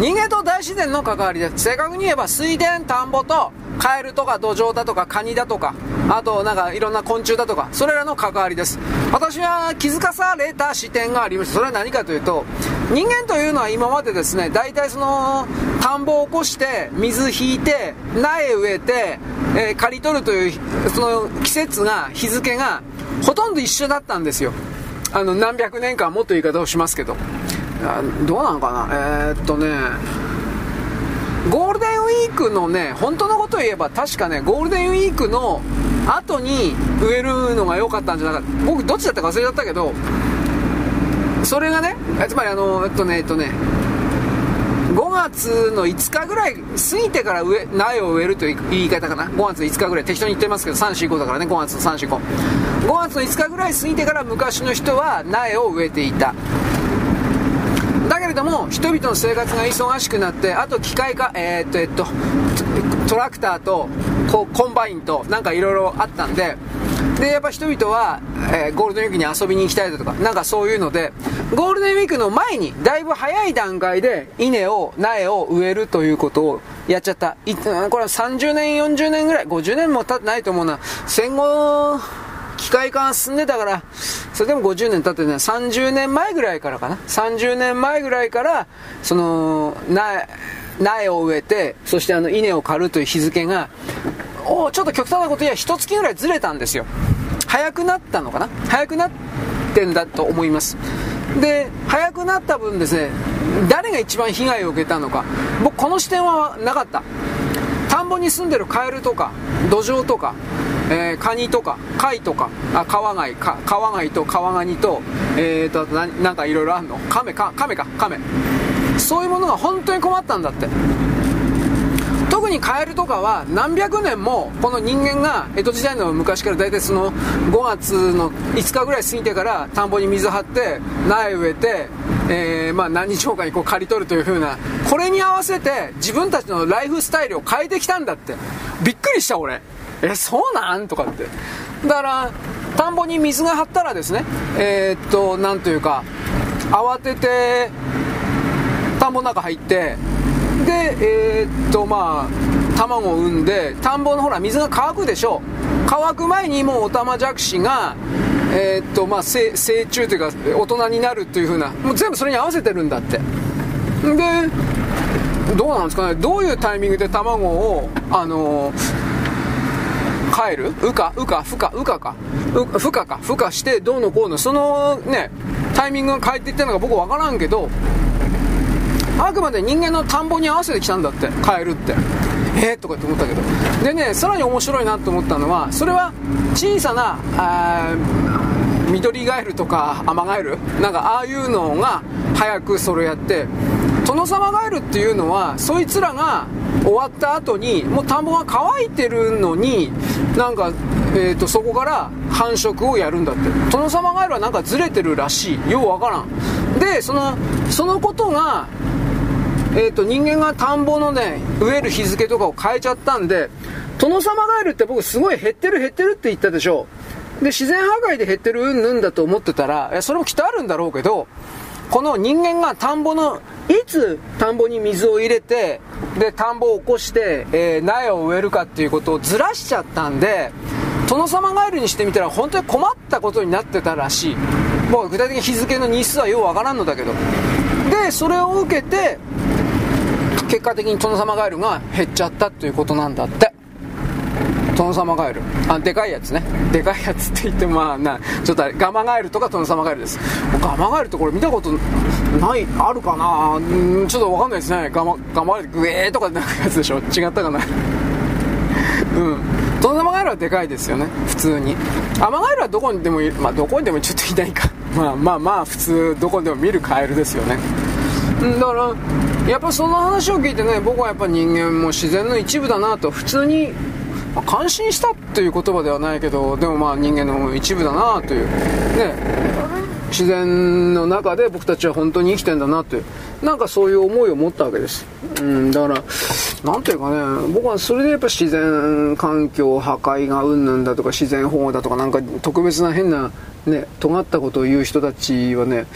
人間と大自然の関わりです。正確に言えば水田、田んぼとカエルとか土壌だとかカニだとか、あとなんかいろんな昆虫だとか、それらの関わりです。私は気づかされた視点がありまして、それは何かというと、人間というのは今までですね、大体その田んぼを起こして、水引いて、苗植えて、えー、刈り取るという、その季節が、日付が、ほとんど一緒だったんですよ。あの、何百年間もっと言い方をしますけど。どうなのかな？えー、っとねゴールデンウィークのね本当のことを言えば確かねゴールデンウィークの後に植えるのが良かったんじゃなかった僕どっちだったか忘れちゃったけどそれがねつまりあのえっとねえっとね月の5日ぐらい過ぎてから植え苗を植えるという言い方かな。5月5日ぐらい適当に言ってますけど345だからね。5月の345 5月の5日ぐらい過ぎてから昔の人は苗を植えていた。だけれども人々の生活が忙しくなってあと機械化えー、っとえっとトラクターとコンバインとなんかいろいろあったんででやっぱ人々は、えー、ゴールデンウィークに遊びに行きたいだとかなんかそういうのでゴールデンウィークの前にだいぶ早い段階で稲を苗を植えるということをやっちゃった。これは30年40年ぐらい50年も経ってないと思うな。戦後機械化が進んでたから、それでも50年経ってね、30年前ぐらいからかな。30年前ぐらいから、その、苗、苗を植えて、そしてあの稲を刈るという日付が、おちょっと極端なこと言えば一月ぐらいずれたんですよ。早くなったのかな？早くなってんだと思います。で、早くなった分ですね、誰が一番被害を受けたのか。僕この視点はなかった。田んぼに住んでるカエルとか、土壌とか、えー、カニとか貝とかあカワガイかカワガイとカワガニと,、えーと、ななんかいろいろあるの？カメかカメかカメそういうものが本当に困ったんだって。特にカエルとかは何百年もこの人間が江戸時代の昔から大体その5月の5日ぐらい過ぎてから田んぼに水張って苗植えて、えー、まあ何日後かにこう刈り取るという風なこれに合わせて自分たちのライフスタイルを変えてきたんだって。びっくりした俺。えそうなん？とかって。だから田んぼに水が張ったらですねえー、っとなんというか慌てて田んぼの中入ってでえー、っとまあ卵を産んで田んぼのほら水が乾くでしょ。乾く前にもうオタマジャクシがえー、っとまあ成虫というか大人になるというふうなもう全部それに合わせてるんだって。でどうなんですかね。どういうタイミングで卵をあのー、帰る？うかうかふかうかか。うふかか。ふかしてどうのこうの。そのねタイミングが変えていったのか僕分からんけどあくまで人間の田んぼに合わせてきたんだってカエルって。えー、とかって思ったけど。でねさらに面白いなと思ったのはそれは小さな緑ガエルとかアマガエル？なんかああいうのが早くそれをやってトノサマガエルっていうのはそいつらが終わった後にもう田んぼが乾いてるのになんか、えーと、そこから繁殖をやるんだって。トノサマガエルはなんかずれてるらしい。ようわからん。でそのそのことがえーと、人間が田んぼのね植える日付とかを変えちゃったんでトノサマガエルって僕すごい減ってる減ってるって言ったでしょで自然破壊で減ってるうんぬんだと思ってたらそれもきっとあるんだろうけどこの人間が田んぼのいつ田んぼに水を入れてで田んぼを起こして、えー、苗を植えるかっていうことをずらしちゃったんでトノサマガエルにしてみたら本当に困ったことになってたらしい。もう具体的に日付の日数はようわからんのだけど。でそれを受けて結果的にトノサマガエルが減っちゃったということなんだって。トノサマガエル。あでかいやつね。でかいやつって言ってもまあなちょっとガマガエルとかトノサマガエルです。ガマガエルってこれ見たことないあるかな？うんちょっとわかんないですね。ガマガマガエルグエーとかでなくやつでしょ？違ったかな？うん。トノサマガエルはでかいですよね。普通に。アマガエルはどこにでもいる。まあどこにでもちょっといないか。まあまあまあ普通どこでも見るカエルですよね。だからやっぱその話を聞いてね僕はやっぱ人間も自然の一部だなと普通に感心したっていう言葉ではないけどでもまあ人間の一部だなというね自然の中で僕たちは本当に生きてんだなってなんかそういう思いを持ったわけです、うん、だから何ていうかね僕はそれでやっぱ自然環境破壊がうんぬんだとか自然保護だとかなんか特別な変なね尖ったことを言う人たちはね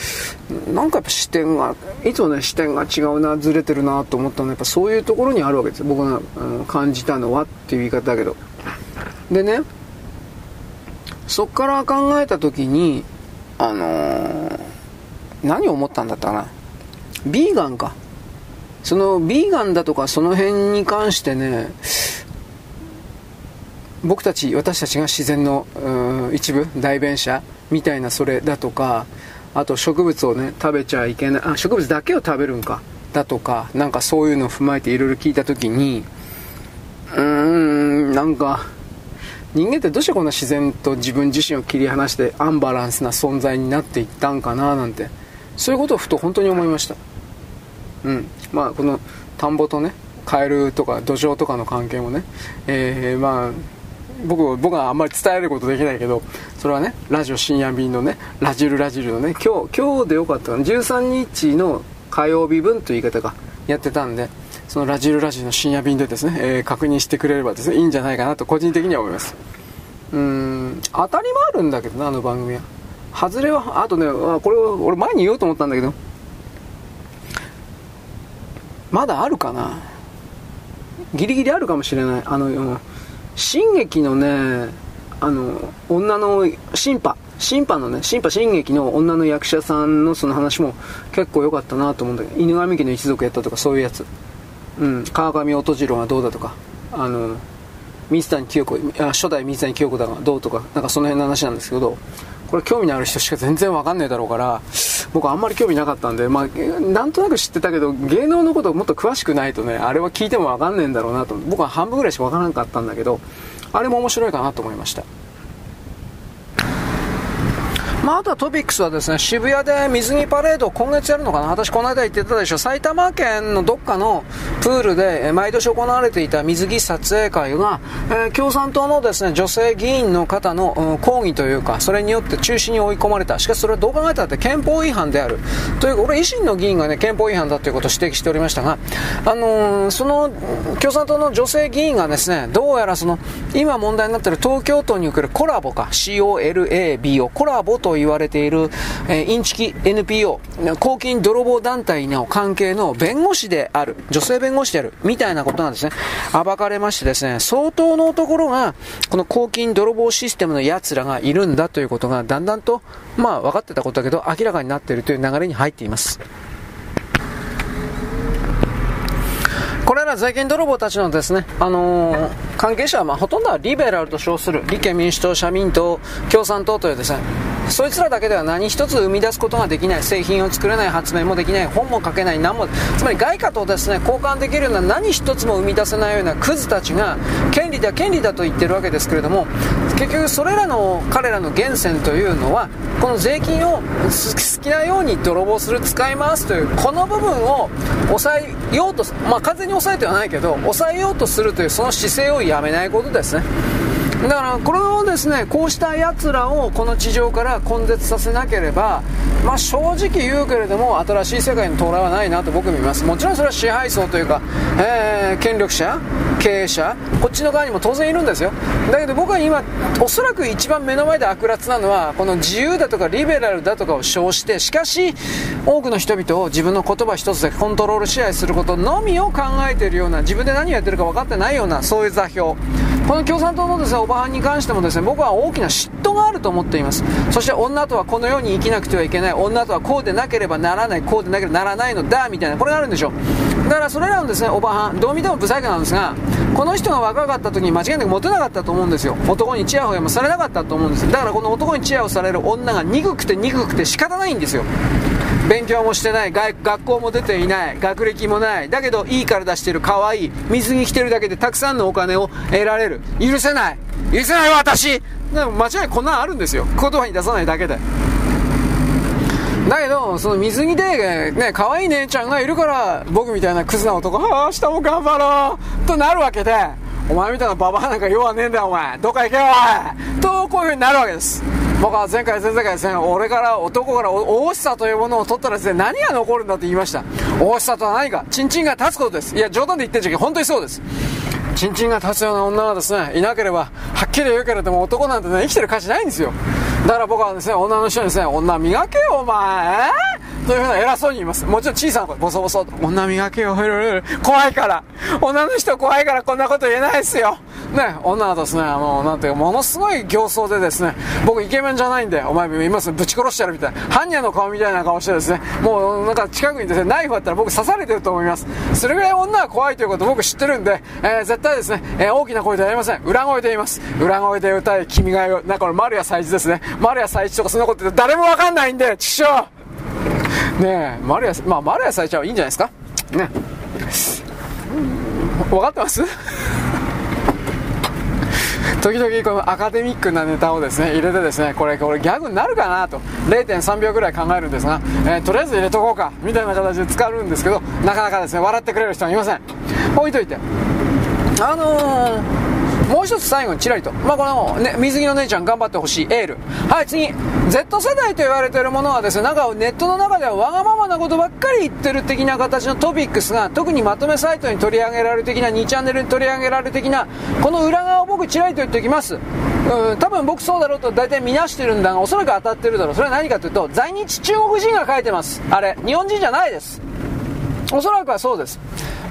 なんかやっぱ視点がいつもね視点が違うなずれてるなと思ったのはやっぱそういうところにあるわけです僕が、感じたのはっていう言い方だけど。でねそっから考えた時にあのー、何を思ったんだったかな。ビーガンか。そのビーガンだとかその辺に関してね僕たち私たちが自然の一部代弁者みたいなそれだとかあと植物をね食べちゃいけないあ植物だけを食べるんかだとかなんかそういうのを踏まえていろいろ聞いた時にうーんなんか人間ってどうしてこんな自然と自分自身を切り離してアンバランスな存在になっていったんかななんてそういうことをふと本当に思いました。うん。まあこの田んぼとねカエルとか土壌とかの関係もね、えー、まあ僕僕はあんまり伝えることできないけどそれはねラジオ深夜便のねラジルラジルのね今日今日でよかったかな。13日の火曜日分という言い方がやってたんでそのラジルラジルの深夜便でですね、えー、確認してくれればですねいいんじゃないかなと個人的には思います。うん当たりもあるんだけどなあの番組は。外れはあとねこれ俺前に言おうと思ったんだけど。まだあるかな。ギリギリあるかもしれない。あのうん。新劇のねあの女の審判審判のね審判新劇の女の役者さんのその話も結構良かったなと思うんだけど犬神家の一族やったとかそういうやつ。うん川上音次郎がどうだとかあの水谷清子初代水谷清子だがどうとかなんかその辺の話なんですけどこれ興味のある人しか全然わかんないだろうから僕あんまり興味なかったんでまあなんとなく知ってたけど芸能のこともっと詳しくないとねあれは聞いてもわかんねえんだろうなと僕は半分ぐらいしかわからなかったんだけどあれも面白いかなと思いました。まあ、あとはトピックスはですね、渋谷で水着パレードを今月やるのかな？私この間言ってたでしょ。埼玉県のどっかのプールで毎年行われていた水着撮影会が、えー、共産党のですね、女性議員の方の、うん、抗議というか、それによって中止に追い込まれた。しかしそれはどう考えたって憲法違反である。というか、俺維新の議員がね、憲法違反だということを指摘しておりましたが、あのー、その共産党の女性議員がですね、どうやらその、今問題になっている東京都におけるコラボか、COLAB をコラボと言われている、えー、インチキ NPO、公金泥棒団体の関係の弁護士である、女性弁護士である、みたいなことなんですね。暴かれましてですね、相当のところが、この公金泥棒システムの奴らがいるんだということが、だんだんと、まあ分かってたことだけど、明らかになっているという流れに入っています。これら税金泥棒たちのですね、あのー、関係者はまあほとんどはリベラルと称する。立憲民主党、社民党、共産党というですね、そいつらだけでは何一つ生み出すことができない。製品を作れない発明もできない。本も書けない。何もつまり外貨とですね交換できるような何一つも生み出せないようなクズたちが権利だ権利だと言ってるわけですけれども結局それらの彼らの源泉というのはこの税金を好きなように泥棒する使い回すというこの部分を抑えようとまあ完全に抑えてはないけど抑えようとするというその姿勢をやめないことですね。だからこれをですねこうしたやつらをこの地上から根絶させなければ、まあ、正直言うけれども新しい世界の到来はないなと僕見ます。もちろんそれは支配層というか、えー、権力者経営者こっちの側にも当然いるんですよ。だけど僕は今おそらく一番目の前で悪辣なのはこの自由だとかリベラルだとかを称してしかし多くの人々を自分の言葉一つでコントロール支配することのみを考えているような自分で何をやってるか分かってないようなそういう座標。この共産党のですねオバハンに関してもですね僕は大きな嫉妬があると思っています。そして女とはこのように生きなくてはいけない。女とはこうでなければならない。こうでなければならないのだみたいな。これがあるんでしょ。うだからそれらのですねオバハンどう見てもブサイクなんですがこの人が若かった時に間違いなくモテなかったと思うんですよ。男にチヤホヤもされなかったと思うんですだからこの男にチヤホヤされる女が憎くて憎くて仕方ないんですよ。勉強もしてない学校も出ていない学歴もない。だけどいい体してる可愛いい水着着てるだけでたくさんのお金を得られる。許せない。許せない私。間違いこんなんあるんですよ。言葉に出さないだけで。だけど、その水着で、ね、可愛い姉ちゃんがいるから、僕みたいなクズな男、ああ、明日も頑張ろうとなるわけで、お前みたいなババアなんか弱ねえんだよ、お前。どっか行けよ、おいと、こういう風になるわけです。僕は前回、前々回ですね、俺から男から大しさというものを取ったらですね、何が残るんだと言いました。大しさとは何か、チンチンが立つことです。いや、冗談で言ってんじゃけ本当にそうです。チンチンが立つような女がですね、いなければ、はっきり言うけれども男なんてね、生きてる価値ないんですよ。だから僕はですね、女の人にですね、女磨けよ、お前というふうな偉そうに言います。もちろん小さな声、ボソボソと。女磨けよ、怖いから。女の人怖いからこんなこと言えないですよ。ね、女はですね、もう、なんていうか、ものすごい形相でですね、僕イケメンじゃないんで、お前今す？ぐぶち殺してやるみたいな、般若の顔みたいな顔してですね、もうなんか近くにですね、ナイフあったら僕刺されてると思います。それぐらい女は怖いということ僕知ってるんで、えー、絶対ですね、えー、大きな声では言いません。裏声で言います。裏声で歌い、君が代、なんかこれ丸谷祭一ですね。丸谷祭一とかそんなこと言って誰もわかんないんで、ちくしょうねえ、丸谷、まあ丸谷祭一はいいんじゃないですか？ね。分かってます？時々このアカデミックなネタをですね入れてですねこれこれギャグになるかな？と0.3秒ぐらい考えるんですが、えー、とりあえず入れとこうかみたいな形で使うんですけどなかなかですね笑ってくれる人はいません。置いといて。あのーもう一つ最後にちらりと、まあ、この、ね、水着の姉ちゃん頑張ってほしい。エール。はい次。Z 世代と言われているものはですねなんかネットの中ではわがままなことばっかり言ってる的な形のトピックスが特にまとめサイトに取り上げられる的な2チャンネルに取り上げられる的なこの裏側を僕ちらりと言っておきます。うん多分僕そうだろうと大体見なしてるんだがおそらく当たってるだろう。それは何かというと在日中国人が書いてます。あれ日本人じゃないです。おそらくはそうです。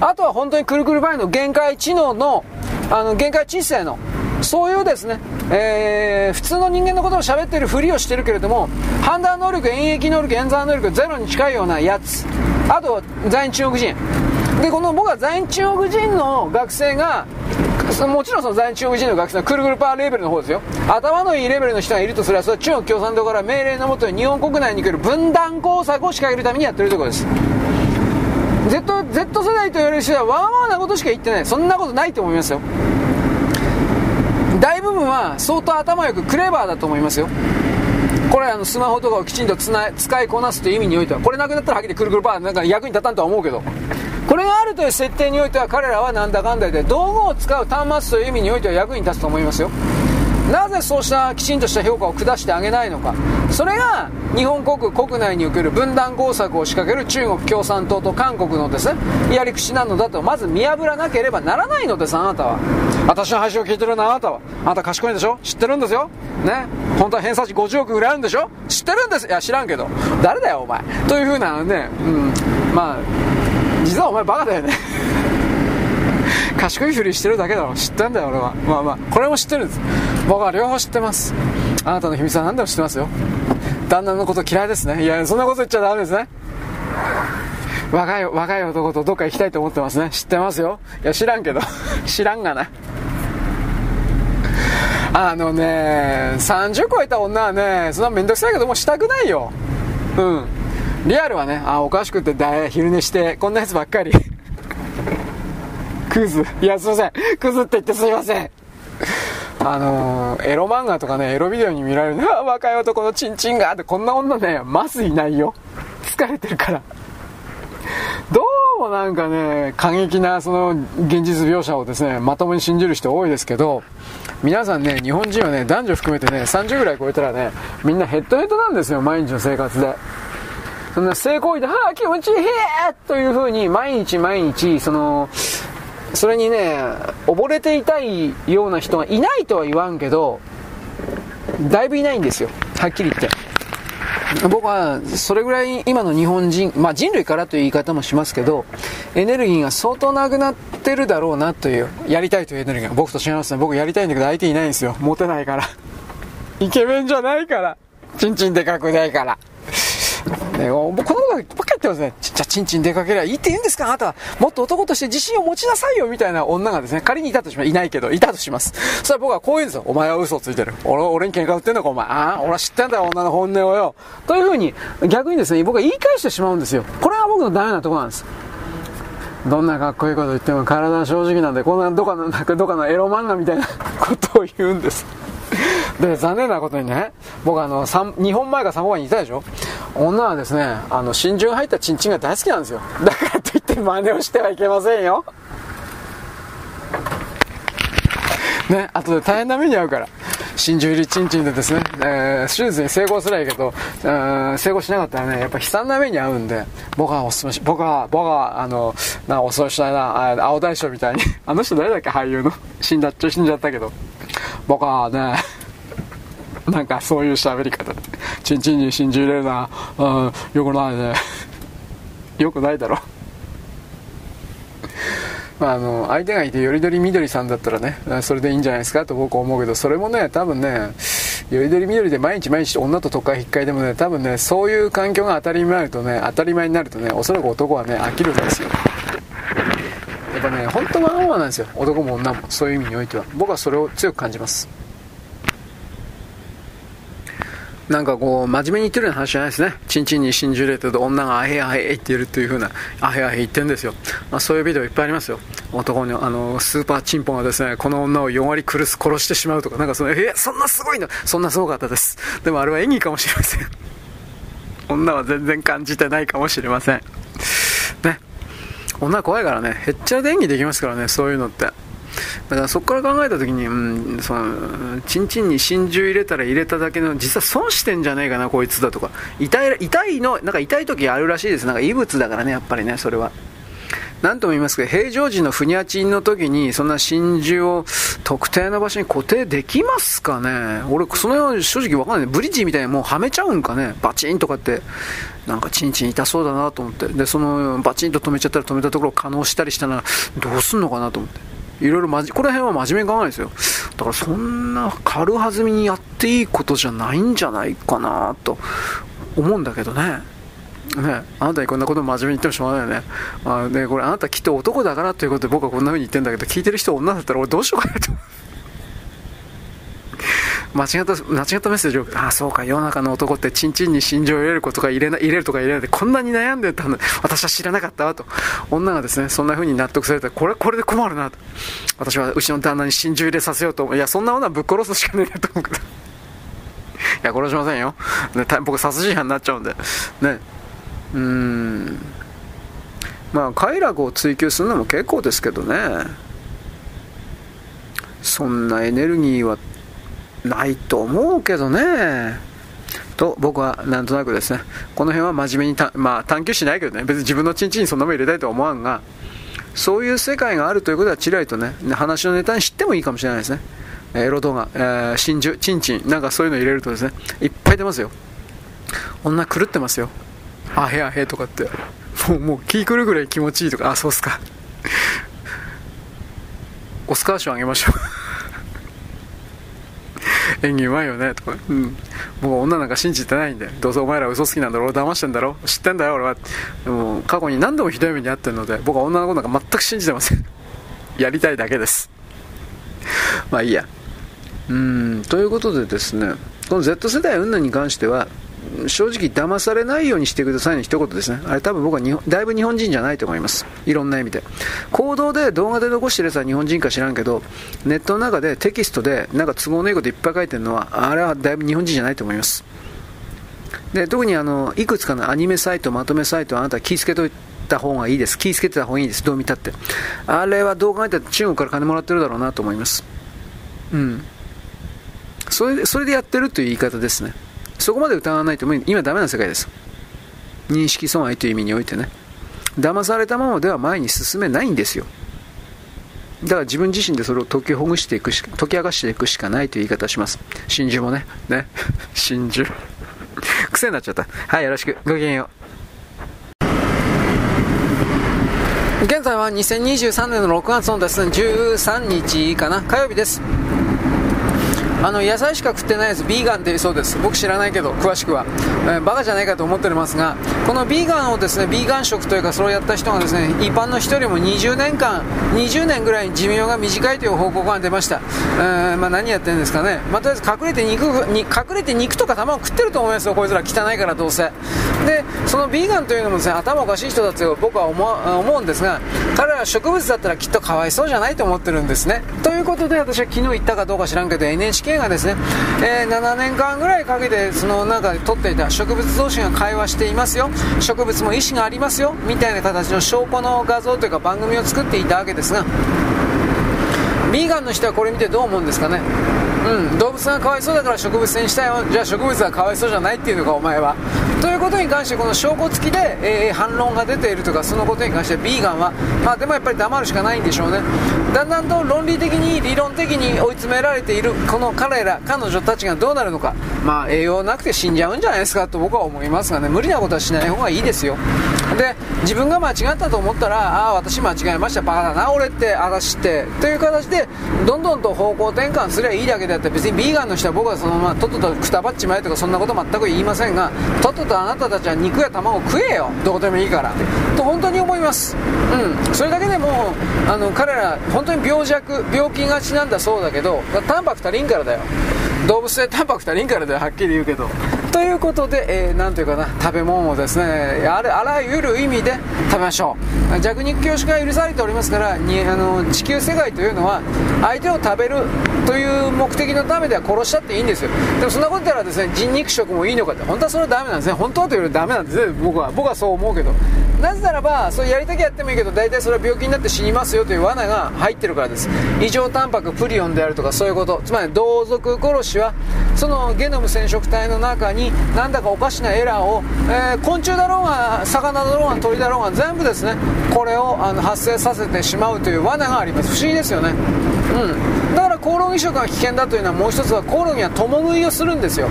あとは本当にくるくるバイの限界知能のあの限界知性のそういうですね、えー、普通の人間のことを喋ってるふりをしてるけれども判断能力演疫能力演算能力ゼロに近いようなやつ。あと在日中国人。でこの僕は在日中国人の学生がもちろんその在日中国人の学生はくるくるパーレベルの方ですよ。頭のいいレベルの人がいるとすればそれは中国共産党から命令のもとに日本国内に来る分断工作を仕掛けるためにやってるとことです。Z, Z 世代と言われる人はわがままなことしか言ってない。そんなことないと思いますよ。大部分は相当頭よくクレバーだと思いますよ。これあのスマホとかをきちんとつな使いこなすという意味においてはこれなくなったらはっきりくるくるパーなんか役に立たんとは思うけど。これがあるという設定においては彼らはなんだかんだで道具を使う端末という意味においては役に立つと思いますよ。なぜそうしたきちんとした評価を下してあげないのか。それが日本国国内における分断工作を仕掛ける中国共産党と韓国のですねやり口なのだと。まず見破らなければならないのですあなたは。私の話を聞いてるのあなたは。あなた賢いでしょ？知ってるんですよ？ね？本当は偏差値50億ぐらいあるんでしょ？知ってるんです。いや知らんけど。誰だよお前。というふうなねうん。まあ実はお前バカだよね。賢いふりしてるだけだろ。知ってんだよ俺は。まあまあこれも知ってるんです。僕は両方知ってます。あなたの秘密は何でも知ってますよ。旦那のこと嫌いですね。いやそんなこと言っちゃダメですね。若い若い男とどっか行きたいと思ってますね。知ってますよ。いや知らんけど。知らんがな。あのね30超えた女はねそんなめんどくさいけどもうしたくないよ。うん。リアルはねあおかしくてだ昼寝してこんなやつばっかり。クズ。いやすいません。クズって言ってすいません。あのー、エロ漫画とかねエロビデオに見られる。あ 若い男のチンチンがってこんな女ねまずいないよ。疲れてるから。どうもなんかね過激なその現実描写をですねまともに信じる人多いですけど皆さんね日本人はね男女含めてね30ぐらい超えたらねみんなヘッドヘッドなんですよ毎日の生活で。そんな性行為で、はあ、気持ちいいという風に毎日毎日、その、それにね、溺れていたいような人がいないとは言わんけど、だいぶいないんですよ。はっきり言って。僕はそれぐらい今の日本人、まあ、人類からという言い方もしますけどエネルギーが相当なくなってるだろうなというやりたいというエネルギーが僕と違いますね僕やりたいんだけど相手いないんですよモテないからイケメンじゃないからチンチンでかくないからね、僕このことばっかり言ってますね。じゃあ、ちんちん出かけりゃいいって言うんですか？あなたは。もっと男として自信を持ちなさいよみたいな女がですね、仮にいたとします。いないけど、いたとします。それは僕はこう言うんですよ。お前は嘘をついてる。俺俺に喧嘩売ってんのかお前。ああ、俺は知ってんだよ、女の本音をよ。というふうに、逆にですね、僕は言い返してしまうんですよ。これが僕のダメなとこなんです。どんなかっこいいこと言っても体は正直なんで、こんなどかの、なんかどかのエロ漫画みたいなことを言うんです。で、残念なことにね、僕あの、2本前か3本前にいたでしょ？女はですね、あの、真珠が入ったチンチンが大好きなんですよ。だからといって真似をしてはいけませんよ。ね、あとで大変な目に遭うから。真珠入りチンチンでですね、えー、手術に成功すらいいけど、成功しなかったらね、やっぱ悲惨な目に遭うんで、僕はおすすめし、僕は、僕は、あの、な、おそうしたいな、青大将みたいに、あの人誰だっけ？俳優の。死んだっちゃ死んじゃったけど。僕はね、なんかそういう喋り方で、チンチンに真珠入れるな、うん、よくないね。よくないだろ。まあ、あの相手がいてよりどりみどりさんだったらねそれでいいんじゃないですかと僕は思うけどそれもね多分ねよりどりみどりで毎日毎日女と都会引っかいでもね多分ねそういう環境が当たり前になるとね当たり前になるとねおそらく男はね飽きるんですよ。やっぱね本当はオーなんですよ。男も女もそういう意味においては。僕はそれを強く感じます。なんかこう、真面目に言ってるような話じゃないですね。チンチンに真珠入れてると女があへあへって言るっていう風な、あへあへ言ってるんですよ。まあそういうビデオいっぱいありますよ。男に、あの、スーパーチンポンがですね、この女を4割苦す殺してしまうとか、なんかその、え、そんなすごいの？そんなすごかったです。でもあれは演技かもしれません。女は全然感じてないかもしれません。ね。女怖いからね、へっちゃらで演技できますからね、そういうのって。だからそこから考えた時に、うん、そのチンチンに真珠入れたら入れただけの実は損してんじゃねえかなこいつだとか。痛い痛いのなんか痛い時あるらしいです。なんか異物だからねやっぱりねそれは。何とも言いますけど平常時のふにゃちんの時にそんな真珠を特定の場所に固定できますかね？俺その辺は正直わかんない。ブリッジみたいにもうはめちゃうんかね？バチンとかって。なんかチンチン痛そうだなと思って。でそのバチンと止めちゃったら止めたところを可能したりしたらどうすんのかなと思って。いろいろまじ、この辺は真面目に考えないですよ。だからそんな軽はずみにやっていいことじゃないんじゃないかなと思うんだけどね。ね、あなたにこんなこと真面目に言ってもしょうがないよね。あねこれあなたきっと男だからということで僕はこんな風に言ってんだけど、聞いてる人女だったら俺どうしようかなと。間違った、間違ったメッセージを、ああ、そうか、世の中の男ってチンチンに心情を入れることが入れな入れるとか入れないで、こんなに悩んでたの私は知らなかったわと。女がですね、そんな風に納得されたら、これ、これで困るなと。私はうちの旦那に心中入れさせようと思う。いや、そんなものはぶっ殺すしかねえと思うけど。いや、殺しませんよ。ね、僕、殺人犯になっちゃうんで。ね。うーん。まあ、快楽を追求するのも結構ですけどね。そんなエネルギーはないと思うけどね。と僕はなんとなくですね、この辺は真面目にた、まあ、探求しないけどね、別に自分のチンチンにそんなもん入れたいとは思わんが、そういう世界があるということはちらりとね、話のネタに知ってもいいかもしれないですね。エロ動画、えー、真珠、チンチン、なんかそういうの入れるとですね、いっぱい出ますよ。女狂ってますよ。あへあへとかって。もう、もう気狂うぐらい気持ちいいとか、あ、そうっすか。オスカー賞あげましょう。演技うまいよねとか、うん、もう女なんか信じてないんで、どうせお前ら嘘好きなんだろ俺、騙してんだろ、知ってんだよ、俺は。でも過去に何度もひどい目に遭ってるので、僕は女の子なんか全く信じてません。やりたいだけです。まあいいや。うん、ということでですね、この Z 世代云々に関しては、正直騙されないようにしてくださいの一言ですね。あれ多分僕は日本だいぶ日本人じゃないと思います。いろんな意味で。行動で動画で残してるやつは日本人か知らんけど、ネットの中でテキストでなんか都合のいいこといっぱい書いてるのは、あれはだいぶ日本人じゃないと思います。で、特にあの、いくつかのアニメサイト、まとめサイトあなた気をつけといた方がいいです。気をつけてた方がいいです。どう見たって。あれはどう考えたら中国から金もらってるだろうなと思います。うん。それで、それでやってるという言い方ですね。そこまで疑わないと今ダメな世界です。認識損害という意味においてね。騙されたままでは前に進めないんですよ。だから自分自身でそれを解きほぐしていくし解き明かしていくしかないという言い方します。真珠もね。ね。真珠。癖になっちゃった。はい、よろしく。ごきげんよう。現在は2023年の6月のですね、13日かな、火曜日です。あの野菜しか食ってないやつビーガンって言うそうです。僕知らないけど詳しくは、えー、バカじゃないかと思っておりますがこのビーガンをですねビーガン食というかそれをやった人がですね一般の人よりも20年間20年ぐらい寿命が短いという報告が出ました、えー、まあ、何やってるんですかね、まあ、とりあえず隠れて肉に隠れて肉とか卵食ってると思いますよこいつら。汚いからどうせ。でそのビーガンというのもですね頭おかしい人だと僕は思思うんですが彼らは植物だったらきっとかわいそうじゃないと思ってるんですね。ということで私は昨日言ったかどうか知らんけど NHK がですね、えー、7年間ぐらいかけてその中で撮っていた植物同士が会話していますよ。植物も意思がありますよ。みたいな形の証拠の画像というか番組を作っていたわけですがビーガンの人はこれ見てどう思うんですかね？うん、動物がかわいそうだから植物にしたよ。じゃあ植物はかわいそうじゃないっていうのかお前は。ということに関してこの証拠付きで、えー、反論が出ているとかそのことに関してビーガンは。まあでもやっぱり黙るしかないんでしょうね。だんだんと論理的に理論的に追い詰められているこの彼ら彼女たちがどうなるのか。まあ栄養なくて死んじゃうんじゃないですかと僕は思いますがね。無理なことはしない方がいいですよ。で自分が間違ったと思ったらああ私間違えました。バカだな俺って私って。という形でどんどんと方向転換すればいいだけであって別にビーガンの人は僕はそのままとっととくたばっちまえとかそんなこと全く言いませんがとっととあなたたちは肉や卵食えよ。どこでもいいから。と本当に思います。うん。それだけでもあの彼ら本当に病弱病気がちなんだそうだけどタンパク足りんからだよ。動物性タンパク足りんからだよ。はっきり言うけど。ということで、えー、なんというかな食べ物をですねあれあらゆる意味で食べましょう。弱肉強食が許されておりますからにあの地球世界というのは相手を食べるという目的のためでは殺したっていいんですよ。でもそんなこと言ったらですね人肉食もいいのかって本当はそれはダメなんですね。本当はというよりダメなんですね。僕は僕はそう思うけど。なぜならばそうやりたきゃやってもいいけど大体それは病気になって死にますよという罠が入ってるからです。異常タンパクプリオンであるとかそういうこと。つまり同族殺しはそのゲノム染色体の中になんだかおかしなエラーを、えー、昆虫だろうが魚だろうが鳥だろうが全部ですね。これをあの発生させてしまうという罠があります。不思議ですよね。うん。だからコオロギ食が危険だというのはもう一つはコオロギは共食いをするんですよ。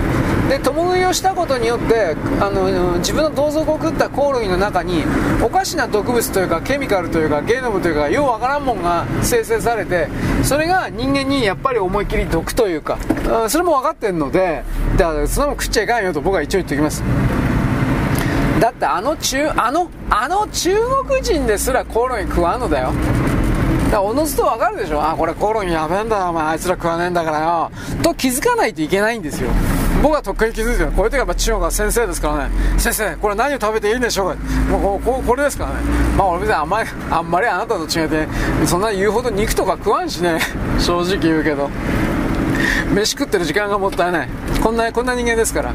で共食いをしたことによってあの自分の同族を食ったコオロギの中におかしな毒物というかケミカルというかゲノムというかようわからんもんが生成されてそれが人間にやっぱり思いっきり毒というかそれも分かってるのでだからそのまま食っちゃいかんよと僕は一応言っておきます。だってあの中あのあの中国人ですらコオロギ食わんのだよ。だおのずと分かるでしょ。あこれコオロギやべえんだよ。お前あいつら食わねえんだからよ。と気づかないといけないんですよ。僕はとっくに気づいてる。こういう時はやっぱ中国は先生ですからね。先生これ何を食べていいんでしょう。かもうここれですからね。まあ俺別にあんまりあんまりあなたと違ってそんな言うほど肉とか食わんしね。正直言うけど。飯食ってる時間がもったいない。こんなこんな人間ですから。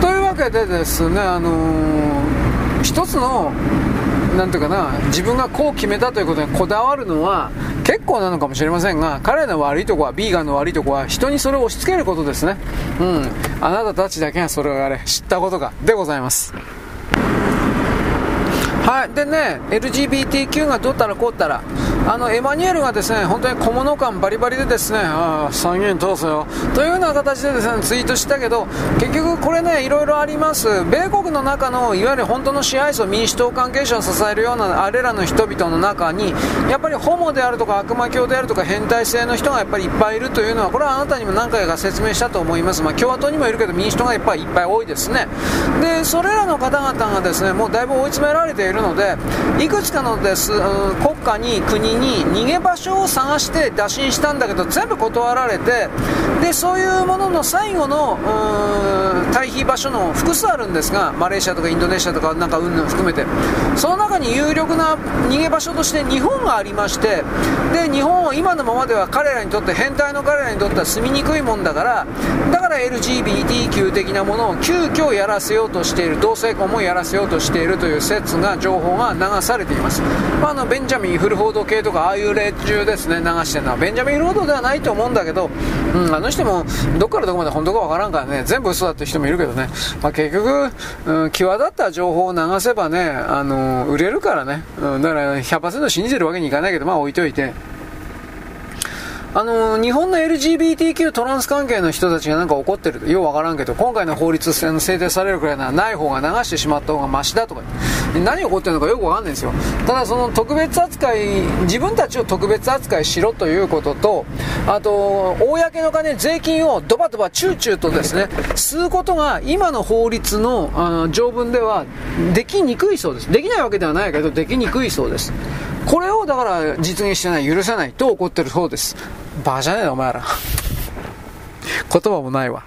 というわけでですねあのー、一つのなんとかな、自分がこう決めたということにこだわるのは結構なのかもしれませんが、彼の悪いとこは、ビーガンの悪いとこは、人にそれを押し付けることですね。うん。あなたたちだけがそれをあれ、知ったことか、でございます。はい、でね、LGBTQ がどうったらこうったら、あのエマニュエルがですね本当に小物感バリバリでですねああ参議院通すよ。というような形でですねツイートしたけど結局これねいろいろあります。米国の中のいわゆる本当の支配層民主党関係者を支えるようなあれらの人々の中にやっぱりホモであるとか悪魔教であるとか変態性の人がやっぱりいっぱいいるというのはこれはあなたにも何回か説明したと思います、まあ、共和党にもいるけど民主党がいっぱいいっぱい多いですね。でそれらの方々がですねもうだいぶ追い詰められているのでいくつかのです、うん、国家に国に逃げ場所を探して打診したんだけど全部断られてでそういうものの最後の退避場所の複数あるんですがマレーシアとかインドネシアとかなんかうんぬん含めて。その中に有力な逃げ場所として日本がありましてで日本は今のままでは彼らにとって変態の彼らにとっては住みにくいもんだからだから LGBTQ 的なものを急遽やらせようとしている同性婚もやらせようとしているという説が情報が流されています、まあ、あのベンジャミン・フルフォード系とかああいう連中ですね流してるのはベンジャミン・ロードではないと思うんだけど、うん、あの人もどっからどこまで本当かわからんからね全部嘘だって人もいるけどね、まあ、結局、うん、際立った情報を流せばねあの売れるからね、うん、だから100%信じてるわけにいかないけどまあ置いといて。あの日本の LGBTQ トランス関係の人たちがなんか怒ってるようわからんけど今回の法律制定されるくらいならない方が流してしまった方がマシだとか。何が起こってるのかよくわかんないんですよ。ただその特別扱い自分たちを特別扱いしろということとあと公の金税金をドバドバチューチューとですね吸うことが今の法律のあの条文ではできにくいそうです。できないわけではないけどできにくいそうです。これをだから実現してない許せないと怒ってるそうです。バカじゃねえなお前ら。言葉もないわ。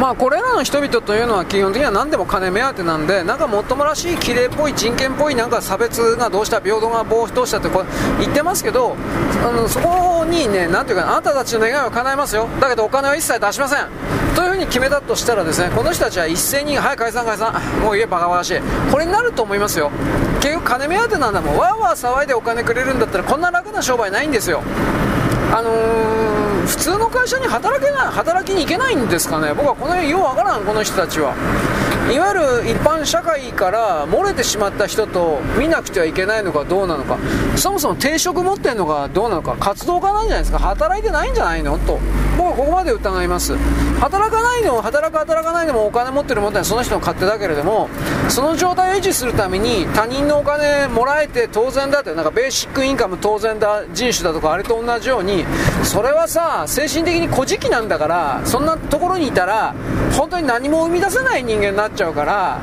まあこれらの人々というのは基本的には何でも金目当てなんでなんかもっともらしい綺麗っぽい人権っぽいなんか差別がどうした平等がどうしたってこ言ってますけどあのそこにね何ていうかあなたたちの願いは叶えますよ。だけどお金は一切出しません。というふうに決めたとしたらですねこの人たちは一斉にはい解散解散。もう家バカバカしい。これになると思いますよ。結局金目当てなんだもん。わーわー騒いでお金くれるんだったらこんな楽な商売ないんですよ。あのー、普通の会社に働けない働きに行けないんですかね。僕はこの辺ようわからんこの人たちは。いわゆる一般社会から漏れてしまった人と見なくてはいけないのかどうなのか。そもそも定職持ってるのかどうなのか活動家なんじゃないですか？働いてないんじゃないの？と。僕はここまで疑います。働かないのも働く働かないのもお金持ってる持ってないその人の勝手だけれどもその状態を維持するために他人のお金もらえて当然だってなんかベーシックインカム当然だ人種だとかあれと同じようにそれはさ精神的に古事記なんだからそんなところにいたら本当に何も生み出せない人間になっちゃう。ちゃうから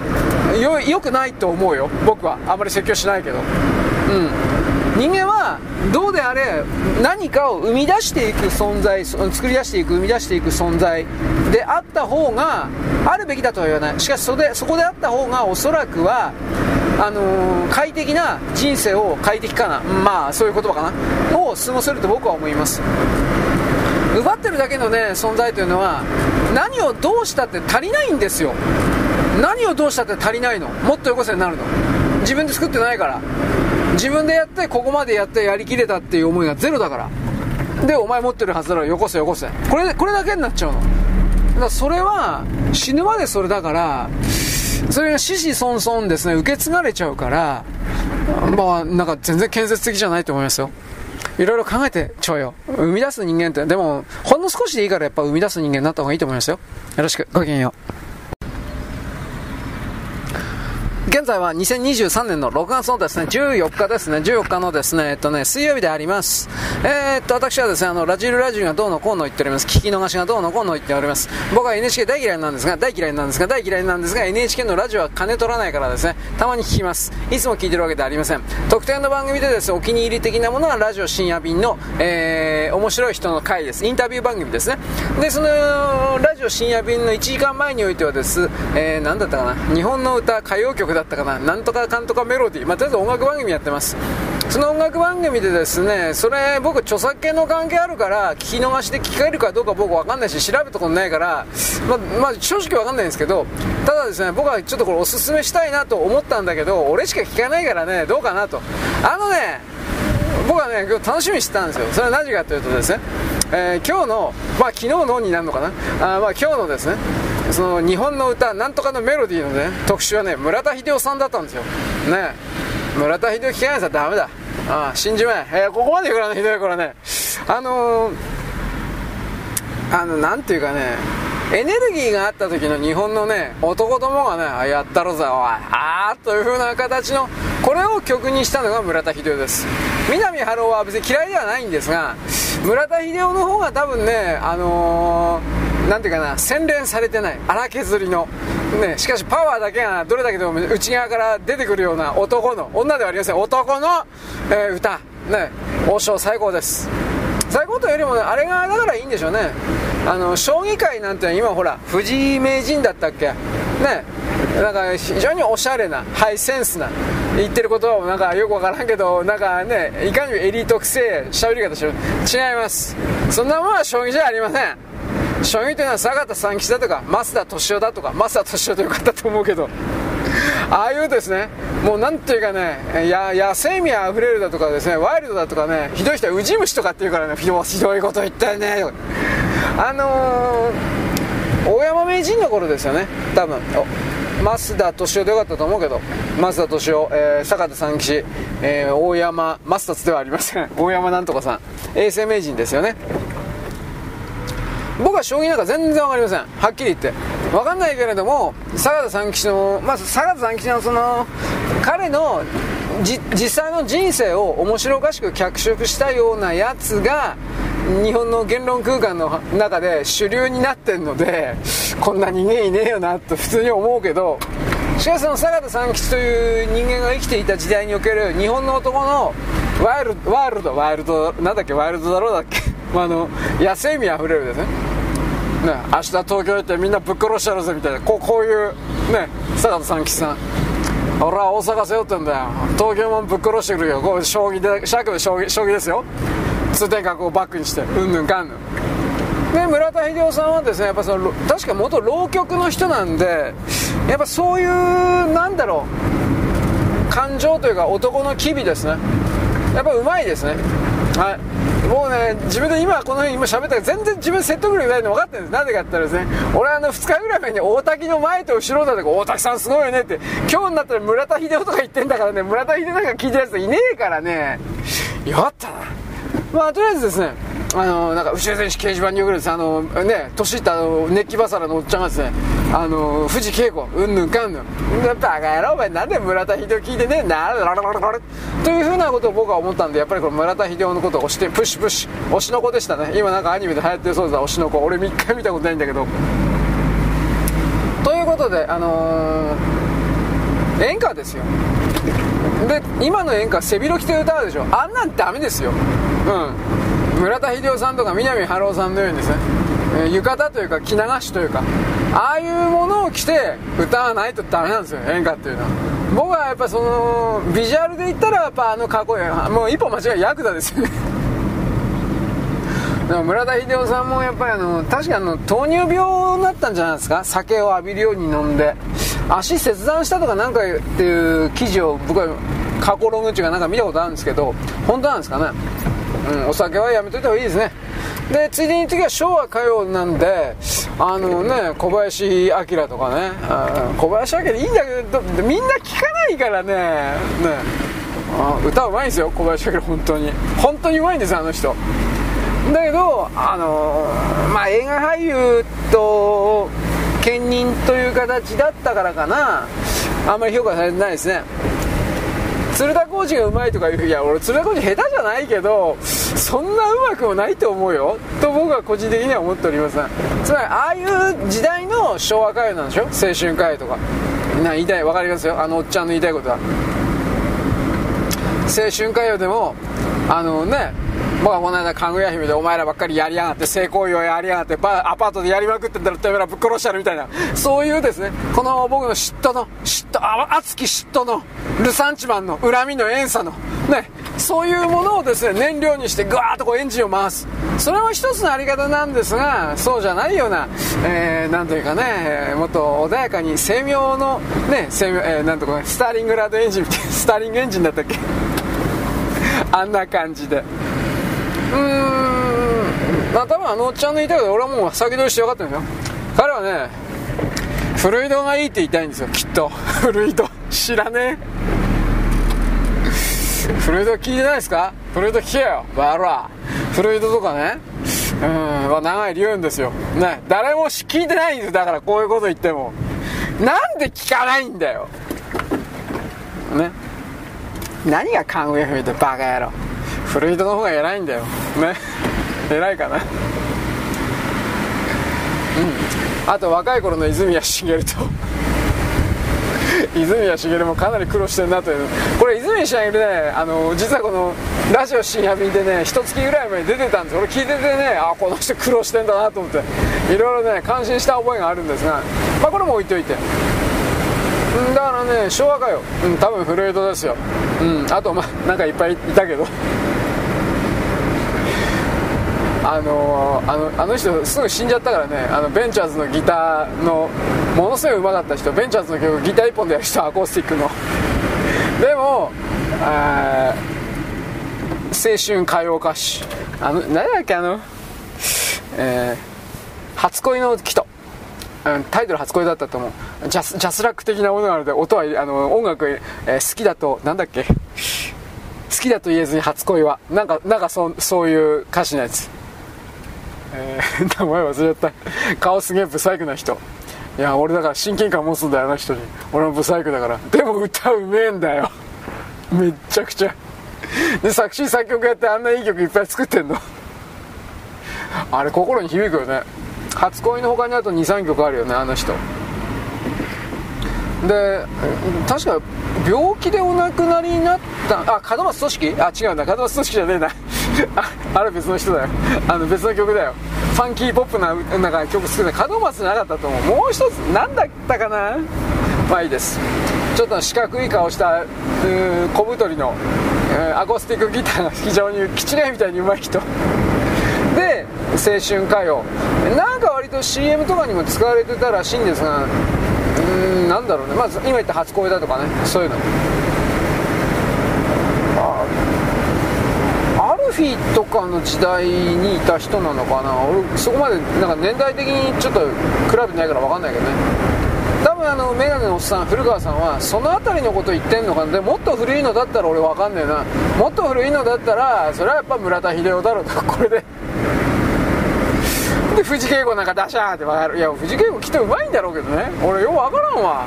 よよくないと思うよ。僕は。あまり説教しないけど。うん。人間はどうであれ何かを生み出していく存在作り出していく生み出していく存在であった方があるべきだとは言わない。しかしそでそこであった方がおそらくはあのー、快適な人生を快適かな。まあそういう言葉かな。を過ごせると僕は思います。奪ってるだけのね存在というのは何をどうしたって足りないんですよ。何をどうしたって足りないの？もっとよこせになるの？自分で作ってないから。自分でやってここまでやってやりきれたっていう思いがゼロだから。でお前持ってるはずだろよこせよこせ。これこれだけになっちゃうの。だからそれは死ぬまでそれだからそれが子々孫々ですね。受け継がれちゃうからまあなんか全然建設的じゃないと思いますよ。いろいろ考えてちょうよ。生み出す人間って、でも、ほんの少しでいいからやっぱ生み出す人間になった方がいいと思いますよ。よろしく、ごきげんよう。現在は2023年の6月のですね、14日ですね、14日のですね、えっとね、水曜日であります。えー、っと、私はですね、あの、ラジルラジルがどうのこうの言っております。聞き逃しがどうのこうの言っております。僕は NHK 大嫌いなんですが、大嫌いなんですが、大嫌いなんですが、NHK のラジオは金取らないからですね、たまに聞きます。いつも聞いてるわけではありません。特定の番組でですね、お気に入り的なものはラジオ深夜便の、えー、面白い人の回です。インタビュー番組ですね。で、その、ラジオ深夜便の1時間前においてはです、えー、なんだったかな、日本の歌、歌謡曲だったかな、なんとかかんとかメロディー、まあ、とりあえず音楽番組やってます。その音楽番組でですね、それ僕著作権の関係あるから聞き逃しで聞かれるかどうか僕わかんないし調べたことないから、ままあ、正直わかんないんですけど、ただですね、僕はちょっとこれおすすめしたいなと思ったんだけど、俺しか聞かないからね、どうかなと。あのね、僕はね、今日楽しみにしてたんですよ。それは何かというとですね、えー、今日の、まあ昨日のになるのかな、あまあ今日のですね、その日本の歌、なんとかのメロディーのね、特集はね、村田秀夫さんだったんですよ。ね。村田秀夫聞かないさダメだ。ああ、信じまえ。えー、ここまで言うからね、ひどいからね。あのー、あの、なんていうかね、エネルギーがあった時の日本のね、男どもがね、あやったろぜ、おい、あーという風な形の、これを曲にしたのが村田秀夫です。南春夫は別に嫌いではないんですが、村田秀夫の方が多分ね、あのー、なんていうかな、洗練されてない、荒削りの、ね、しかしパワーだけがどれだけでも内側から出てくるような男の、女ではありません、男の、えー、歌、ね、王将最高です。最高というよりも、ね、あれがだからいいんでしょうね。あの、将棋界なんて今ほら、藤井名人だったっけね、なんか非常におしゃれな、ハイセンスな、言ってることはなんかよくわからんけど、なんかね、いかにエリートくせえ喋り方してる。違います。そんなものは将棋じゃありません。将棋というのは坂田三吉だとか、増田敏夫だとか、増田敏夫とよかったと思うけど、ああいうですね、もうなんていうかね、や野生味あふれるだとかですね、ワイルドだとかね、ひどい人はウジ虫とかって言うからね、ひどいこと言ったよね。あのー、大山名人の頃ですよね、多分。増田敏夫でよかったと思うけど、増田敏夫、えー、坂田三吉、えー、大山、増田ではありません。大山なんとかさん、永世名人ですよね。僕は将棋なんか全然わかりません。はっきり言って。わかんないけれども、坂田三吉の、まず坂田三吉のその、彼の実際の人生を面白おかしく脚色したようなやつが、日本の言論空間の中で主流になってるので、こんな人間いねえよなと普通に思うけど、しかしその坂田三吉という人間が生きていた時代における日本の男のワイルド、ワイルド、ワイルド、なんだっけ、ワイルドだろうだっけ、まあ、あの、野生味あふれるですね。ね、明日東京行ってみんなぶっ殺しちゃうぜみたいな、こうこういう、ね、坂田三吉さん。俺は大阪背負ってんだよ。東京もぶっ殺してくるよ。こう将棋で、尺で将棋将棋ですよ。通天閣をバックにして、うんぬんかんぬん。で村田秀夫さんはですねやっぱその確か元浪曲の人なんでやっぱそういうなんだろう感情というか男の機微ですねやっぱうまいですねはいもうね自分で今この辺今喋ったけど全然自分説得力ないの分かってるんです。なぜかって言ったらですね俺あの2日ぐらい前に大滝の前と後ろだとか大滝さんすごいよねって今日になったら村田秀夫とか言ってんだからね村田秀夫なんか聞いてるやついねえからね。よかったな。まあとりあえずですねあのなんか宇宙選手掲示板に送るんです。あのね年いったあの熱気バサラのおっちゃんがですねあの藤恵子うんぬんかんぬん。バカ野郎お前なんで村田秀夫聞いてねえんだ。というふうなことを僕は思ったんでやっぱりこの村田秀夫のことを押してプッシュプッシュ推しの子でしたね。今なんかアニメで流行ってるそうです推しの子。俺3回見たことないんだけど。ということであのー、演歌ですよ。で今の演歌背広着て歌うでしょ。あんなんダメですよ。うん。村田秀夫さんとか南春夫さんのようにですね、えー、浴衣というか着流しというかああいうものを着て歌わないとダメなんですよ演歌っていうのは。僕はやっぱそのビジュアルで言ったらやっぱあのかっこいい。もう一歩間違いヤクザですよね。でも村田秀夫さんもやっぱりあの確かあの糖尿病になったんじゃないですか？酒を浴びるように飲んで。足切断したとかなんかっていう記事を僕は過去ログチがなんか見たことあるんですけど本当なんですかね？ん、お酒はやめといた方がいいですね。でついでに次は昭和歌謡なんであのね小林明とかね小林明いいんだけどみんな聞かないからね。ね。あ歌うまいんですよ小林明本当に。本当にうまいんですあの人。だけどあのまあ映画俳優と兼任という形だったからかな。あんまり評価されてないですね。鶴田浩二がうまいとか言ういや俺鶴田浩二下手じゃないけどそんなうまくもないと思うよ。と僕は個人的には思っております。つまりああいう時代の昭和歌謡なんでしょ？青春歌謡とか。な言いたい分かりますよ。あのおっちゃんの言いたいことは。青春歌謡でもあのね僕はこの間、かぐや姫でお前らばっかりやりやがって、性行為をやりやがって、アパートでやりまくってんだろ、てめえらぶっ殺してやるみたいな、そういうですね、この僕の嫉妬の、嫉妬、熱き嫉妬の、ルサンチマンの恨みの遠さの、ね、そういうものをですね燃料にしてぐわーっとこうエンジンを回す。それは一つのあり方なんですがそうじゃないような、えー、なんというかねもっと穏やかに精妙のね精妙、えー、なんとかスターリングラードエンジンスターリングエンジンだったっけ？あんな感じで。うん。まあ多分あのおっちゃんの言いたいこと俺はもう先取りして分かってるんですよ。彼はねフルイドがいいって言いたいんですよ。きっと。フルイド。知らねえ。フルイド聞いてないですか？フルイド聞けよ。バラフルイドとかね。うん。長い理由ですよ。ね。誰も聞いてないんですだからこういうこと言っても。なんで聞かないんだよ。ね。何がカンウェフでバカ野郎。フルイドの方が偉いんだよ。ね。偉いかな。うん。あと若い頃の泉谷しげると。泉谷しげるもかなり苦労してるなという。これ泉谷しげるねあの実はこのラジオ深夜便でね一月ぐらい前に出てたんです俺聞いててねあこの人苦労してんだなと思って。いろいろね感心した覚えがあるんですが。まあこれも置いといて。だからね昭和歌謡、うん、多分フルエドですよ、うん、あとまあなんかいっぱいいたけど。あのあのあの人すぐ死んじゃったからね。あのベンチャーズのギターのものすごいうまかった人。ベンチャーズの曲ギター1本でやる人アコースティックの。でも青春歌謡歌手。あの何だっけあの、えー、初恋の木とタイトル初恋だったと思う。ジャスジャスラック的なものがあるので音はあの音楽、えー、好きだとなんだっけ。好きだと言えずに初恋は。なんかなんかそそういう歌詞のやつ。えー、名前忘れちゃった。顔すげえブサイクな人。いや俺だから親近感持つんだよあの人に。俺もブサイクだから。でも歌うめえんだよ。めっちゃくちゃ。で作詞作曲やってあんないい曲いっぱい作ってんの。あれ心に響くよね。初恋の他にあと23曲あるよねあの人。で確か病気でお亡くなりになったあ門松組織？あ違うんだ。門松組織じゃねえな。ああれ別の人だよ。あの別の曲だよ。ファンキーポップななんか曲作るの門松じゃなかったと思う。もう一つ何だったかな？まあいいです。ちょっと四角い顔した小太りの、アコースティックギターが非常にキチレイみたいにうまい人。で青春歌謡。なんか割と CM とかにも使われてたらしいんですがうんなんだろうね。まず今言った初恋だとかね。そういうのアルフィーとかの時代にいた人なのかな。俺そこまでなんか年代的にちょっと比べてないから分かんないけどね。多分あのメガネのおっさん古川さんはその辺りのこと言ってんのかな。でもっと古いのだったら俺分かんねえな。もっと古いのだったらそれはやっぱ村田秀夫だろうとこれで。で藤圭子なんかダシャーって分かる。いや藤圭子きっとうまいんだろうけどね。俺よう分からんわ。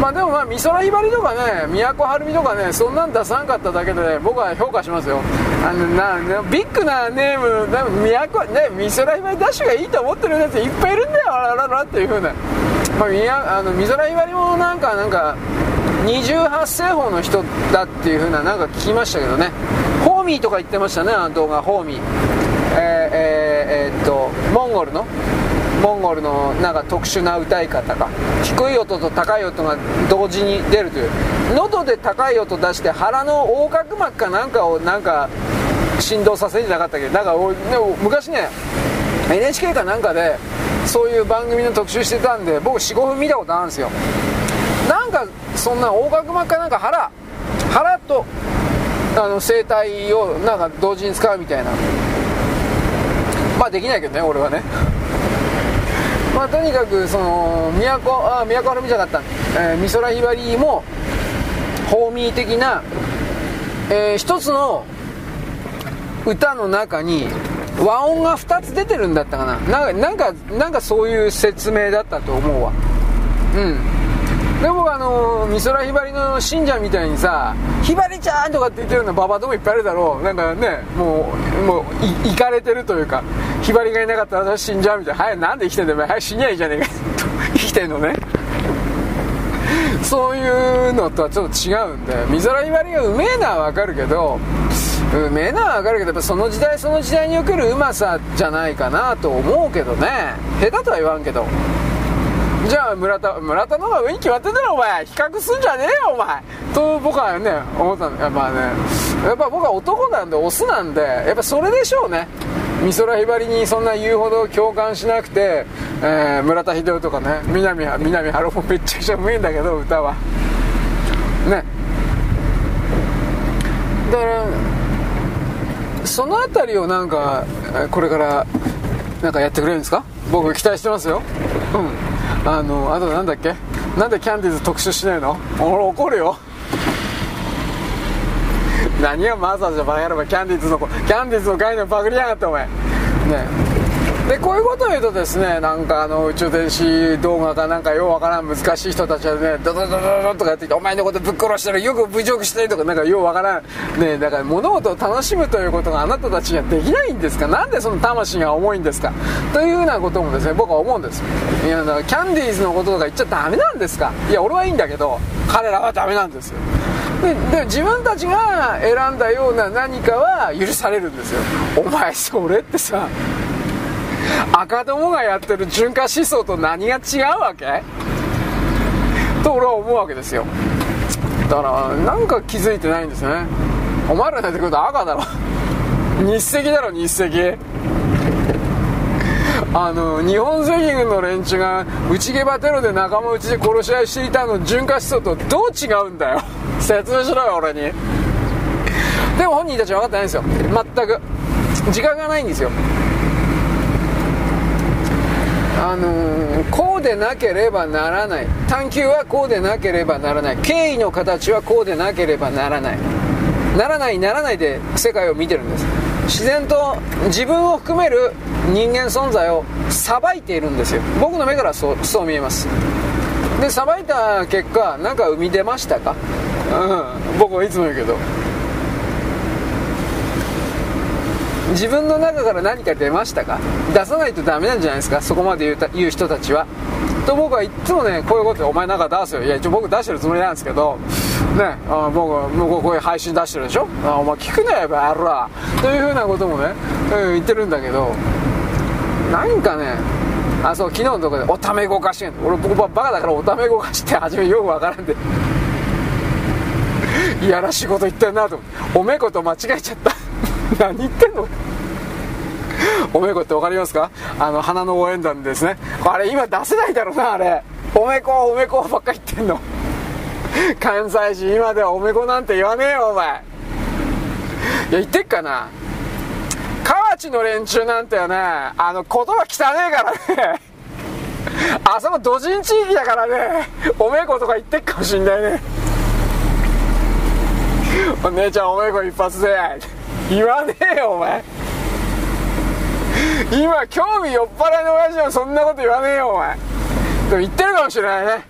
まあでもまあ美空ひばりとかね都はるみとかねそんなん出さんかっただけで僕は評価しますよ。あのなビッグなネーム都ね美空ひばりダッシュがいいと思ってるやついっぱいいるんだよあらららっていうふうな、まあ、あの美空ひばりもなんかなんか28世法の人だっていうふうななんか聞きましたけどね。ホーミーとか言ってましたねあの動画ホーミー。えー、えー、えー、っとモンゴルの。モンゴルのなんか特殊な歌い方が低い音と高い音が同時に出るという。喉で高い音出して腹の横隔膜かなんかをなんか振動させるんじゃなかったっけなんかでも昔ね NHK かなんかでそういう番組の特集してたんで僕45分見たことあるんですよ。なんかそんな横隔膜かなんか腹腹とあの声帯をなんか同時に使うみたいな。まあできないけどね俺はね。まあとにかくその都あ都はるみじゃなかった、えー、美空ひばりもホーミー的な、えー、一つの歌の中に和音が2つ出てるんだったかな。なんかなんかそういう説明だったと思うわ。うん。でもあの美空ひばりの信者みたいにさ「ひばりちゃん!」とかって言ってるようなババアでもいっぱいあるだろう。なんかねもうもういかれてるというかひばりがいなかったら私死んじゃうみたいな「はいなんで生きてんだよはい死にゃいいじゃねえか」生きてんのね。そういうのとはちょっと違うんで美空ひばりがうめえのはわかるけどうめえのはわかるけどやっぱその時代その時代におけるうまさじゃないかなと思うけどね。下手とは言わんけど。じゃあ村田村田の方が上に決まってんだろお前。比較すんじゃねえよお前。と僕はね思ったんだまあねやっぱ僕は男なんでオスなんでやっぱそれでしょうね。美空ひばりにそんな言うほど共感しなくて、えー、村田秀夫とかね南南春もめっちゃくちゃうめえんだけど歌は。ね。だからその辺りをなんかこれからなんかやってくれるんですか？僕期待してますよ。うん。あのあとなんだっけ？なんでキャンディーズ特集しないの？俺怒るよ。何をマザーじゃバカ野郎キャンディーズのキャンディーズの概念パクりやがってお前。ねえ。でこういうことを言うとですねなんかあの宇宙電子動画かなんかようわからん難しい人たちはねドドドドドとかやってきてお前のことぶっ殺してるよく侮辱してるとかなんかようわからん。ねだから物事を楽しむということがあなたたちにはできないんですか？なんでその魂が重いんですか？というようなこともですね僕は思うんです。いやだからキャンディーズのこととか言っちゃダメなんですか？いや俺はいいんだけど彼らはダメなんですよ。でで自分たちが選んだような何かは許されるんですよ。お前それってさ赤友がやってる純化思想と何が違うわけ？と俺は思うわけですよ。だからなんか気づいてないんですね。お前ら出てくると赤だろ。日赤だろ日赤。あの日本赤軍の連中が内毛場テロで仲間内で殺し合いしていたの純化思想とどう違うんだよ。説明しろよ俺に。でも本人たちは分かってないんですよ。全く。時間がないんですよ。あのー、こうでなければならない。探求はこうでなければならない。敬意の形はこうでなければならない。ならないならないで世界を見てるんです。自然と自分を含める人間存在をさばいているんですよ。僕の目からそうそう見えます。でさばいた結果何か生み出ましたか？うん。僕はいつも言うけど。自分の中から何か出ましたか？出さないとダメなんじゃないですか？そこまで言うた言う人たちは。と僕はいつもねこういうことでお前なんか出すよ。いや一応僕出してるつもりなんですけど。ねあ僕僕こういう配信出してるでしょ？あお前聞くねやばろというふうなこともね、うん、言ってるんだけど。何かねあそう昨日のとこでおためごかし俺僕はバカだからおためごかしって初めよくわからんで。いやらしいこと言ってんなとおめこと間違えちゃった。何言ってんの？おめこって分かりますか？あの花の応援団ですね。あれ今出せないだろうなあれ。おめこおめこばっか言ってんの。関西人今ではおめこなんて言わねえよお前。いや言ってっかな。河内の連中なんてよねあの言葉汚ねえからね。あそこ土人地域だからね。おめことか言ってっかもしんないね。お姉ちゃんおめこ一発で。言わねえよお前。今興味酔っ払いの親父はそんなこと言わねえよお前。でも言ってるかもしれないね。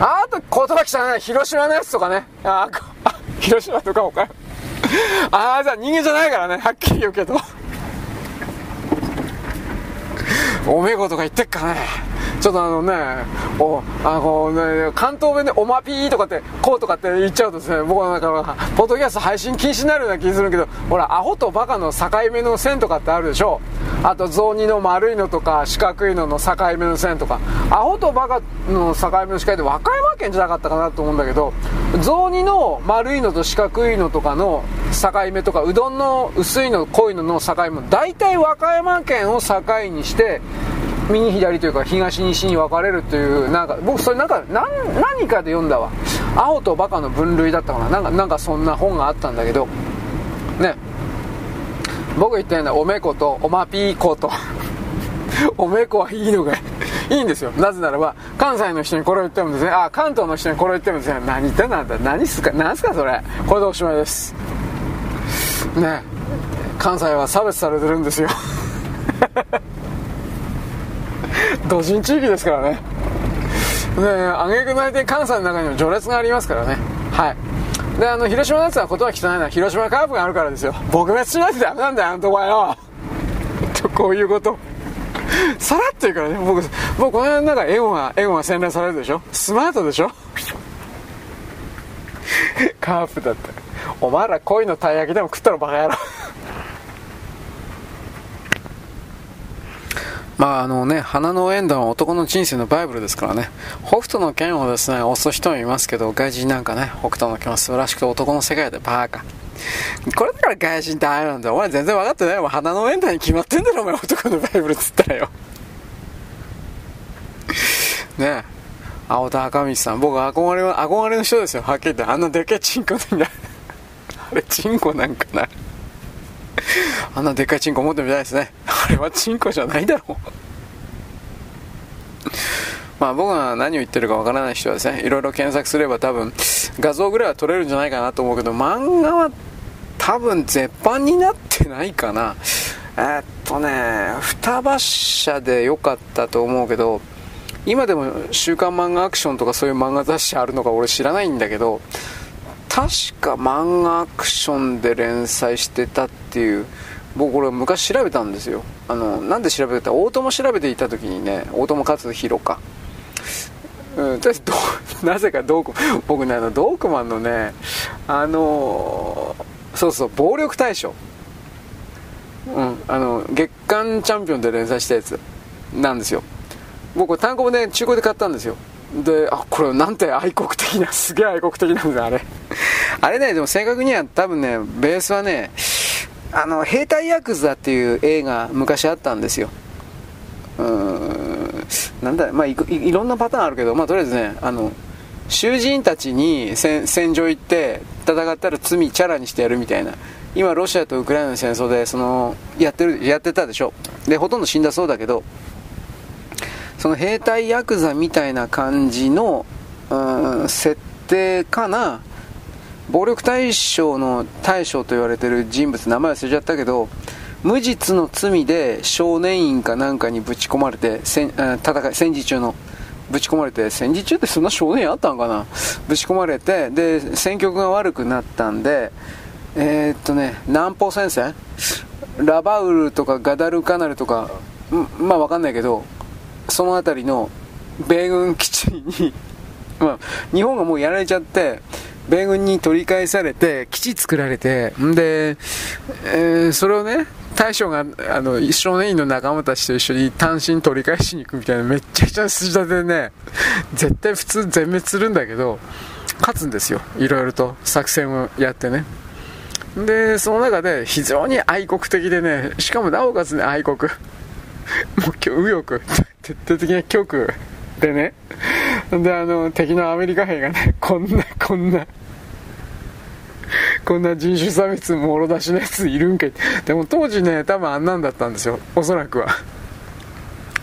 あと言葉来たね広島のやつとかね。ああ広島とかもかよああじゃあ人間じゃないからね。はっきり言うけど。おめえことか言ってっかね。ちょっとあのね、お、あのね、関東弁でおまぴーとかって、こうとかって言っちゃうとですね、僕はなんか、ポッドキャスト配信禁止になるような気するけど、ほら、アホとバカの境目の線とかってあるでしょ。あと、雑煮の丸いのとか、四角いのの境目の線とか、アホとバカの境目の視界って和歌山県じゃなかったかなと思うんだけど、雑煮の丸いのと四角いのとかの境目とか、うどんの薄いの、濃いのの境目、大体和歌山県を境にして、右左というか東西に分かれるというなんか僕それなんか何何かで読んだわ。青とバカの分類だったかな。なんかなんかそんな本があったんだけど。ね。僕言ったようなおめことおまぴーこと。おめこはいいのがいいんですよ。なぜならば関西の人にこれを言ってもですねあ関東の人にこれを言ってもですね何言ってんだ何すか何すかそれ。これでおしまいです。ね。関西は差別されてるんですよ。土人地域ですからね。で、あげくないで関西の中にも序列がありますからね。はい。で、あの、広島のやつは言葉汚いのは広島カープがあるからですよ。撲滅しないとダメなんだよ、あのとこはよ。と、こういうこと。さらっと言うからね、僕、僕この辺なんかエゴが、エゴが洗練されるでしょ？スマートでしょ？カープだって。お前ら恋のたい焼きでも食ったらバカ野郎。まああのね、花の縁談は男の人生のバイブルですからね。北斗の剣をですね、押す人もいますけど、外人なんかね、北斗の剣は素晴らしくて男の世界でバーカ。これだから外人ダメなんだよ。お前全然分かってないよ。花の縁談に決まってんだろ、お前男のバイブルっつったらよ。ねえ。青田赤道さん、僕憧れは、憧れの人ですよ。はっきり言って。あんなでけえチンコなんだ。あれ、チンコなんかな。あんなでっかいチンコ持ってみたいですね。あれはチンコじゃないだろう。まあ僕が何を言ってるかわからない人はですね、いろいろ検索すれば多分画像ぐらいは撮れるんじゃないかなと思うけど、漫画は多分絶版になってないかな。えー、っとね、双葉社で良かったと思うけど、今でも週刊漫画アクションとかそういう漫画雑誌あるのか俺知らないんだけど、確か漫画アクションで連載してたっていう僕これ昔調べたんですよ。あのなんで調べてた大友調べていた時にね大友克弘か。うん、とりあえず なぜかドーク僕ねあのドークマンのねあのー、そうそう暴力大賞。うんあの月間チャンピオンで連載したやつなんですよ。僕単行本で中古で買ったんですよ。であこれなんて愛国的なすげえ愛国的なんだあれ。あれねでも正確には多分ねベースはねあの兵隊ヤクザっていう映画昔あったんですよ。うんなんだまあいいろんなパターンあるけどまあとりあえずねあの囚人たちに戦場行って戦ったら罪チャラにしてやるみたいな。今ロシアとウクライナの戦争でそのやってるやってたでしょ。でほとんど死んだそうだけどその兵隊ヤクザみたいな感じの、うん、設定かな。暴力対象の対象と言われてる人物名前忘れちゃったけど無実の罪で少年院かなんかにぶち込まれて戦い戦時中のぶち込まれて戦時中ってそんな少年院あったんかな？ぶち込まれてで戦局が悪くなったんでえー、っとね南方戦線？ラバウルとかガダルカナルとかまあ分かんないけどその辺りの米軍基地に まあ、日本がもうやられちゃって、米軍に取り返されて、基地作られて、んで、えー、それをね、大将が、あの、少年院の仲間たちと一緒に単身取り返しに行くみたいな、めっちゃくちゃ筋立てでね、絶対普通全滅するんだけど、勝つんですよ。いろいろと作戦をやってね。で、その中で非常に愛国的でね、しかもなおかつね、愛国。もう今日、右翼。徹底的な極でね、で、あの、敵のアメリカ兵がね、こんな、こんな、こんな人種差別もろ出しのやついるんけでも当時ね、多分あんなんだったんですよ。おそらくは。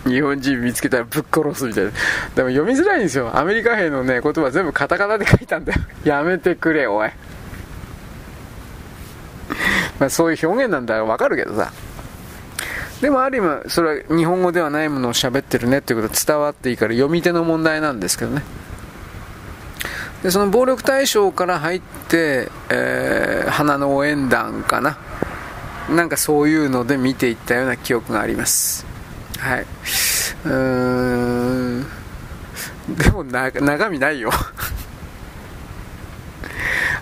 日本人見つけたらぶっ殺すみたいな。でも読みづらいんですよ。アメリカ兵のね、言葉全部カタカナで書いたんだよ。やめてくれ、おい。まあそういう表現なんだわかるけどさ。でもある意味それは日本語ではないものを喋ってるねっていうことは伝わっていいから読み手の問題なんですけどね。でその暴力対象から入って、えー、花の応援団かな。なんかそういうので見ていったような記憶があります。はい。うーん。でも中身ないよ。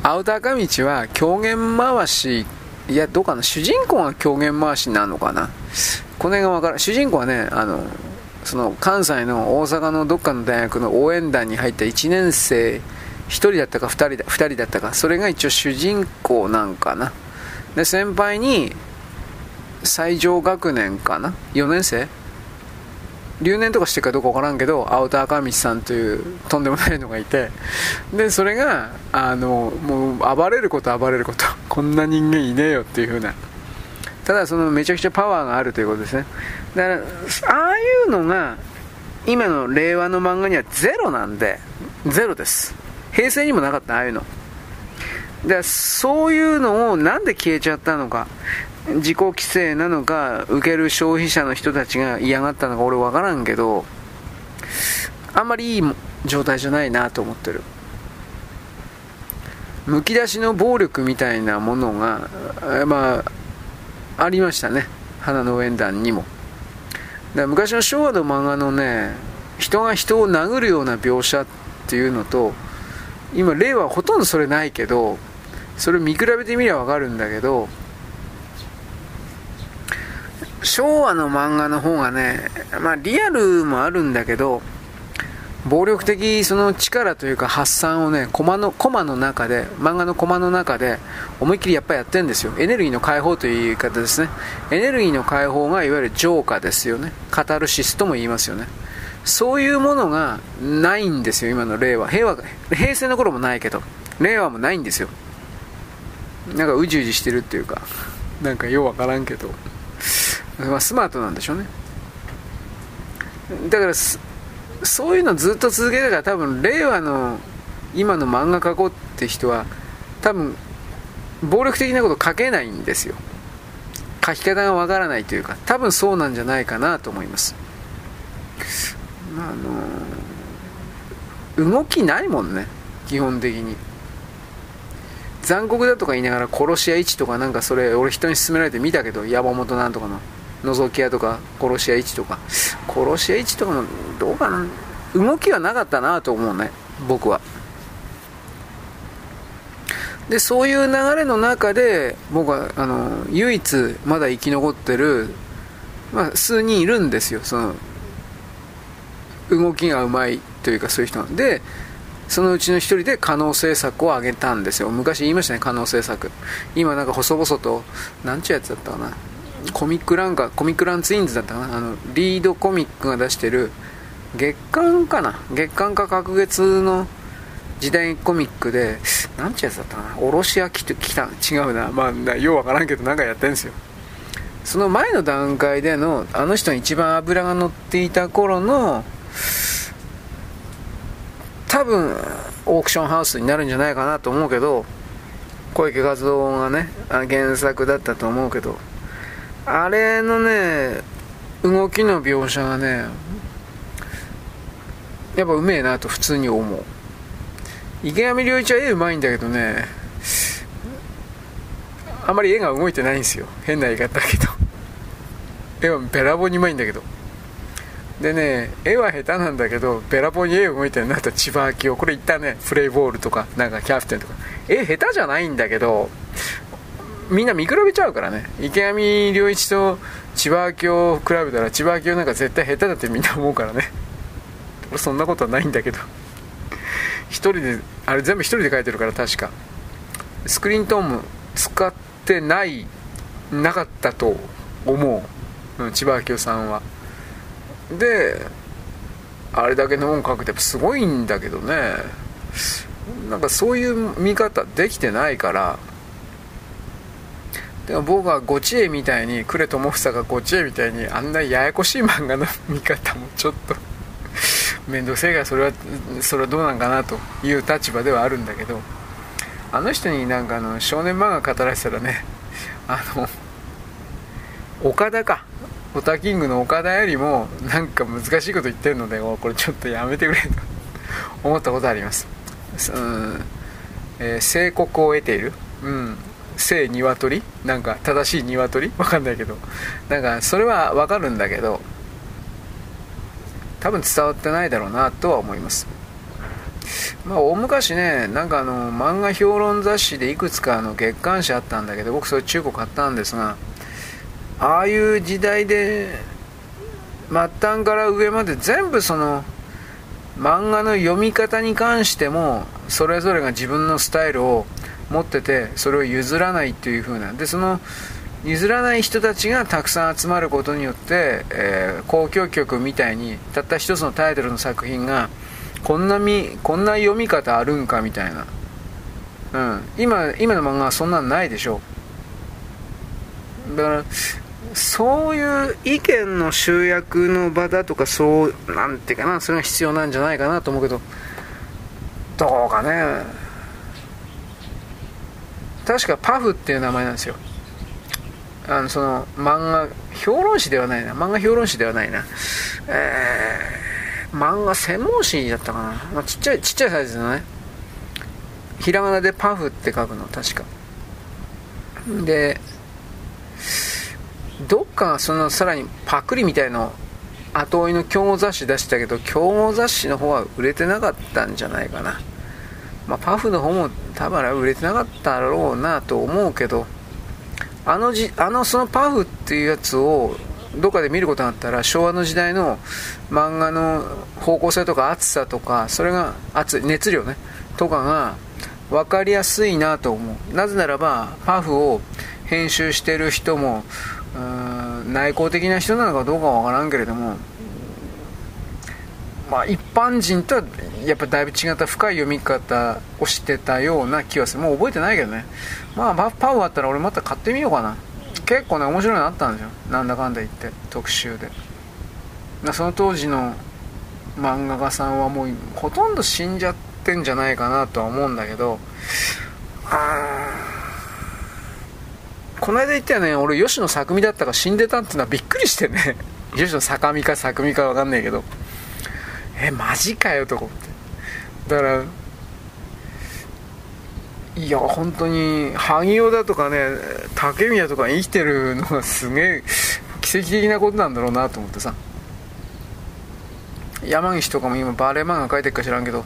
アウター赤道は狂言回しいや、どうかな、主人公が狂言回しなのかな？この辺がわからん。主人公はね、あの、その関西の大阪のどっかの大学の応援団に入った1年生、1人だったか2人だ ,2 人だったか、それが一応主人公なんかな。で、先輩に、最上学年かな ?4 年生？留年とかしてるかどうかわからんけど青田赤道さんというとんでもないのがいてでそれがあのもう暴れること暴れることこんな人間いねえよっていう風な。ただそのめちゃくちゃパワーがあるということですね。だからああいうのが今の令和の漫画にはゼロなんでゼロです。平成にもなかったああいうの。でそういうのをなんで消えちゃったのか。自己規制なのか受ける消費者の人たちが嫌がったのか俺分からんけどあんまりいい状態じゃないなと思ってる。むき出しの暴力みたいなものがまあありましたね。花の応援団にも。だ昔の昭和の漫画のね人が人を殴るような描写っていうのと今令和はほとんどそれないけどそれ見比べてみりゃ分かるんだけど昭和の漫画の方がね、まあリアルもあるんだけど、暴力的その力というか発散をね、コマの、コマの中で、漫画のコマの中で思いっきりやっぱりやってるんですよ。エネルギーの解放という言い方ですね。エネルギーの解放がいわゆる浄化ですよね。カタルシスとも言いますよね。そういうものがないんですよ、今の令和。平和、平成の頃もないけど、令和もないんですよ。なんかうじうじしてるっていうか、なんかようわからんけど、まあ、スマートなんでしょうね。だから、そういうのずっと続けたから多分令和の今の漫画描こうって人は多分暴力的なこと書けないんですよ。書き方がわからないというか多分そうなんじゃないかなと思います。あの動きないもんね。基本的に。残酷だとか言いながら殺し屋1とかなんかそれ俺人に勧められて見たけど山本なんとかの。覗き屋とか殺し屋1とか。殺し屋1とかもどうかな。動きはなかったなと思うね。僕は。でそういう流れの中で僕はあの唯一まだ生き残ってる、まあ、数人いるんですよ。その動きがうまいというかそういう人でそのうちの一人で可能性作を挙げたんですよ。昔言いましたね可能性作今なんか細々と何ちゅうやつだったかな。コミックランかコミックランツインズだったかな。あのリードコミックが出してる月刊かな。月刊か隔月の時代コミックで何ちゅうやつだったかな。おろし焼きと来た違うな。まあようわからんけどなんかやってんですよ。その前の段階でのあの人に一番脂が乗っていた頃の多分オークションハウスになるんじゃないかなと思うけど小池和夫がね原作だったと思うけど。あれのね動きの描写がねやっぱうめえなと普通に思う。池上良一は絵うまいんだけどねあんまり絵が動いてないんですよ。変な言い方だけど。絵はべらぼうにうまいんだけど。でね絵は下手なんだけどべらぼうに絵動いてるなと千葉明夫。これ言ったねプレイボールとかなんかキャプテンとか。絵下手じゃないんだけどみんな見比べちゃうからね。池上良一と千葉明を比べたら千葉明なんか絶対下手だってみんな思うからね。俺 そんなことはないんだけど。一人であれ全部一人で描いてるから確か。スクリーントーンも使ってないなかったと思う、千葉明さんは。であれだけの本書くってすごいんだけどね。なんかそういう見方できてないから。でも僕はゴチエみたいに呉智房がゴチエみたいにあんなややこしい漫画の見方もちょっと 面倒くせえからそれはそれはどうなんかなという立場ではあるんだけどあの人になんかあの少年漫画語らせたらねあの岡田か。オタキングの岡田よりもなんか難しいこと言ってるのでこれちょっとやめてくれと。思ったことあります。うん、えー、聖国を得ている。うん。聖鶏？なんか正しい鶏？わかんないけど。なんかそれはわかるんだけど多分伝わってないだろうなとは思います。まあ大昔ねなんかあの漫画評論雑誌でいくつかの月刊誌あったんだけど僕それ中古買ったんですがああいう時代で末端から上まで全部その漫画の読み方に関してもそれぞれが自分のスタイルを持っててそれを譲らないっていう風な。でその譲らない人たちがたくさん集まることによって、えー、交響曲みたいにたった一つのタイトルの作品がこんなみこんな読み方あるんかみたいな、うん、今今の漫画はそんなんないでしょだからそういう意見の集約の場だとかそうなんていうかなそれが必要なんじゃないかなと思うけどどうかね。確かパフっていう名前なんですよ。あのその漫画評論誌ではないな。漫画評論誌ではないな。えー、漫画専門誌だったかな、まあ、ちっちゃいちっちゃいサイズのね。ひらがなでパフって書くの確か。でどっかそのさらにパクリみたいの後追いの競合雑誌出してたけど競合雑誌の方は売れてなかったんじゃないかな。まあ、パフの方も多分売れてなかったろうなと思うけどあのじあのそのパフっていうやつをどっかで見ることがあったら昭和の時代の漫画の方向性とか厚さとかそれが熱熱量ねとかが分かりやすいなと思う。なぜならばパフを編集してる人も内向的な人なのかどうかは分からんけれどもまあ一般人とはやっぱだいぶ違った深い読み方をしてたような気がする。もう覚えてないけどね。まあパフあったら俺また買ってみようかな。結構ね面白いのあったんですよ。なんだかんだ言って特集で。その当時の漫画家さんはもうほとんど死んじゃってんじゃないかなとは思うんだけど。あこの間言ったよね。俺吉野作美だったか死んでたっていうのはびっくりしてね。吉野坂美か作美か分かんないけど。えマジかよと思って。だからいや本当に萩尾だとかね竹宮とか生きてるのがすげえ奇跡的なことなんだろうなと思ってさ。山岸とかも今バレエ漫画描いてるか知らんけど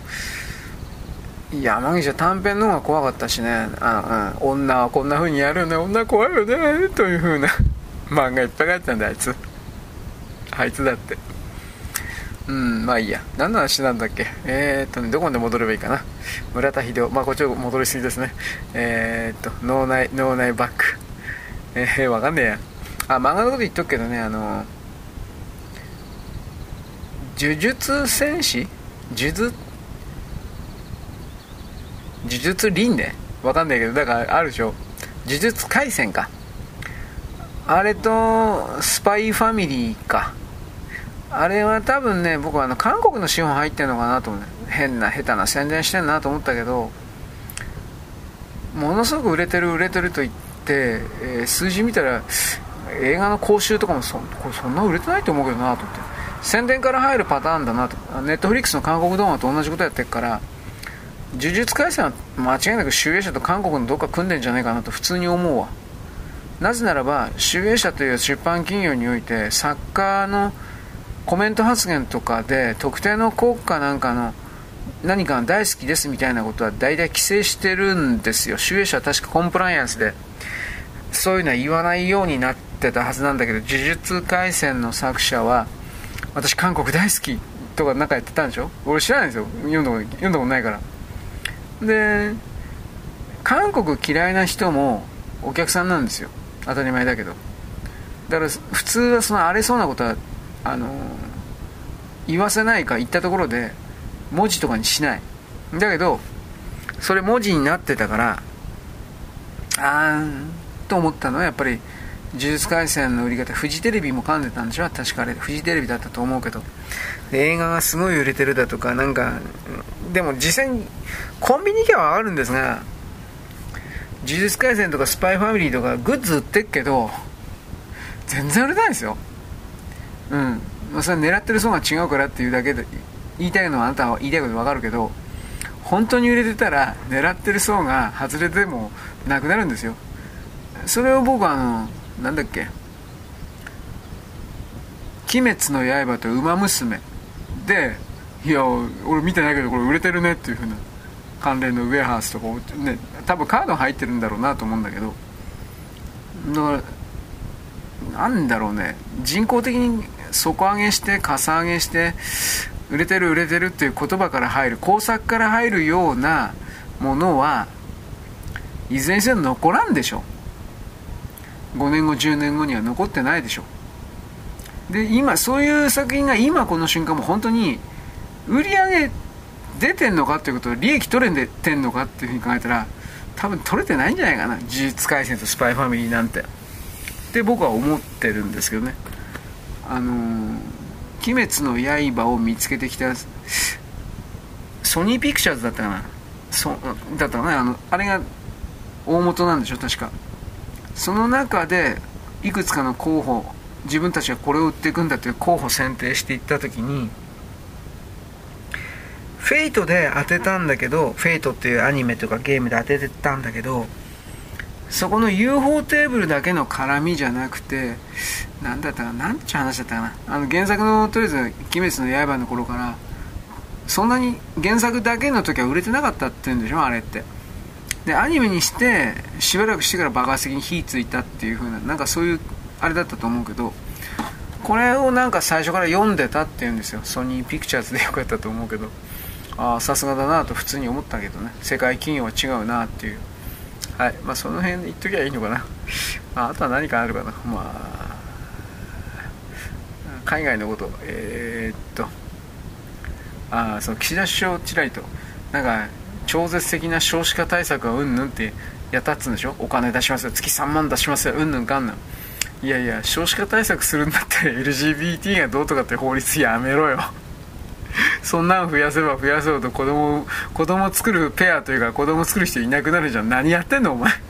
山岸は短編の方が怖かったしね。あ、うん、女はこんな風にやるよね。女怖いよね。という風な漫画いっぱい書いてたんだあいつ。あいつだって。うんまあいいや。何の話なんだっけ？えー、っとねどこまで戻ればいいかな？村田秀夫まあこっちを戻りすぎですね。えー、っと脳内脳内バック。えー、わかんねえや。あ漫画のこと言っとくけどねあの呪術戦士？呪術？呪術輪廻？わかんないけどだからあるでしょ。呪術廻戦か。あれとスパイファミリーか。あれは多分ね僕はあの韓国の資本入ってるのかなと思う、変な下手な宣伝してんなと思ったけどものすごく売れてる売れてると言って、えー、数字見たら映画の講習とかもそそんな売れてないと思うけどなと思って。宣伝から入るパターンだなと。ネットフリックスの韓国動画と同じことやってるから呪術廻戦は間違いなく集英社と韓国のどっか組んでんじゃないかなと普通に思うわ。なぜならば集英社という出版企業において作家のコメント発言とかで特定の国家なんかの何かが大好きですみたいなことは大体規制してるんですよ。集英社は確かコンプライアンスで。そういうのは言わないようになってたはずなんだけど呪術廻戦の作者は私韓国大好きとかなんかやってたんでしょ？俺知らないんですよ。読んだこと読んだことないから。で韓国嫌いな人もお客さんなんですよ。当たり前だけど。だから普通はその荒れそうなことはあの言わせないか言ったところで文字とかにしない。だけどそれ文字になってたからあーと思ったのはやっぱり呪術廻戦の売り方フジテレビも噛んでたんでしょ？確かあれフジテレビだったと思うけど。映画がすごい売れてるだとかなんかでも実際にコンビニ行けばあるんですが呪術廻戦とかスパイファミリーとかグッズ売ってっけど全然売れないですよ。うん、まあ、それ狙ってる層が違うからっていうだけで言いたいのはあなたは言いたいこと分かるけど本当に売れてたら狙ってる層が外れてもなくなるんですよ。それを僕はあのなんだっけ「鬼滅の刃」と「ウマ娘」でいや俺見てないけどこれ売れてるねっていうふうな関連のウェアハウスとかね多分カード入ってるんだろうなと思うんだけど。だからなんだろうね。人工的に底上げしてかさ上げして売れてる売れてるっていう言葉から入る工作から入るようなものはいずれにせよ残らんでしょ。5年後10年後には残ってないでしょ。で今そういう作品が今この瞬間も本当に売り上げ出てんのかっていうこと利益取れてんのかっていうふうに考えたら多分取れてないんじゃないかな。呪術廻戦とスパイファミリーなんて。って僕は思ってるんですけどね。あの「鬼滅の刃」を見つけてきたソニーピクチャーズだったかな？そだったかな？あのあれが大元なんでしょ？確か。その中でいくつかの候補自分たちがこれを売っていくんだという候補選定していった時にFateで当てたんだけど Fateっていうアニメとかゲームで当ててたんだけどそこの UFO テーブルだけの絡みじゃなくて何だったかな何ちゅう話だったかな。あの原作のとりあえず「鬼滅の刃」の頃からそんなに原作だけの時は売れてなかったって言うんでしょあれって。でアニメにしてしばらくしてから爆発的に火ついたっていう風ななんかそういうあれだったと思うけどこれをなんか最初から読んでたっていうんですよ。ソニーピクチャーズでよかったと思うけど。ああさすがだなと普通に思ったけどね。世界企業は違うなっていう。はいまあその辺で言っときゃいいのかな。ああとは何かあるかな。まあ海外のこと。えー、っと。あその岸田首相ちらりと。なんか超絶的な少子化対策はうんぬんってやったっつうんでしょ？お金出しますよ。月3万出しますよ。うんぬんかんぬん。いやいや少子化対策するんだったら LGBT がどうとかって法律やめろよ。そんなん増やせば増やそうと子供子供作るペアというか子供作る人いなくなるじゃん。何やってんのお前。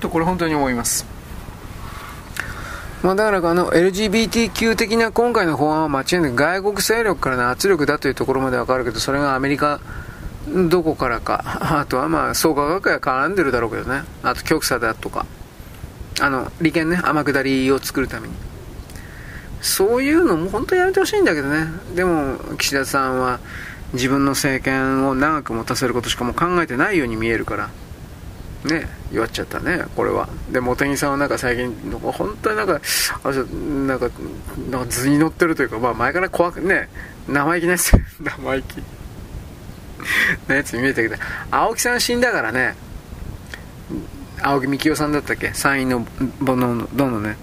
とこれ本当に思います。まあ、だからあの LGBTQ 的な今回の法案は間違いなく外国勢力からの圧力だというところまでわかるけどそれがアメリカどこからか あとはまあ創価学会は絡んでるだろうけどね。あと極左だとか。あの利権ね天下りを作るために。そういうのも本当にやめてほしいんだけどね。でも岸田さんは自分の政権を長く持たせることしかもう考えてないように見えるから。ね弱っちゃったねこれは。で茂木さんはなんか最近本当になんかあなんかなんか図に乗ってるというかまあ前から怖くね生意気なやつ 生意気。なやつに見えたけど青木さん死んだからね。青木幹雄さんだったっけ？参院のどのどのね。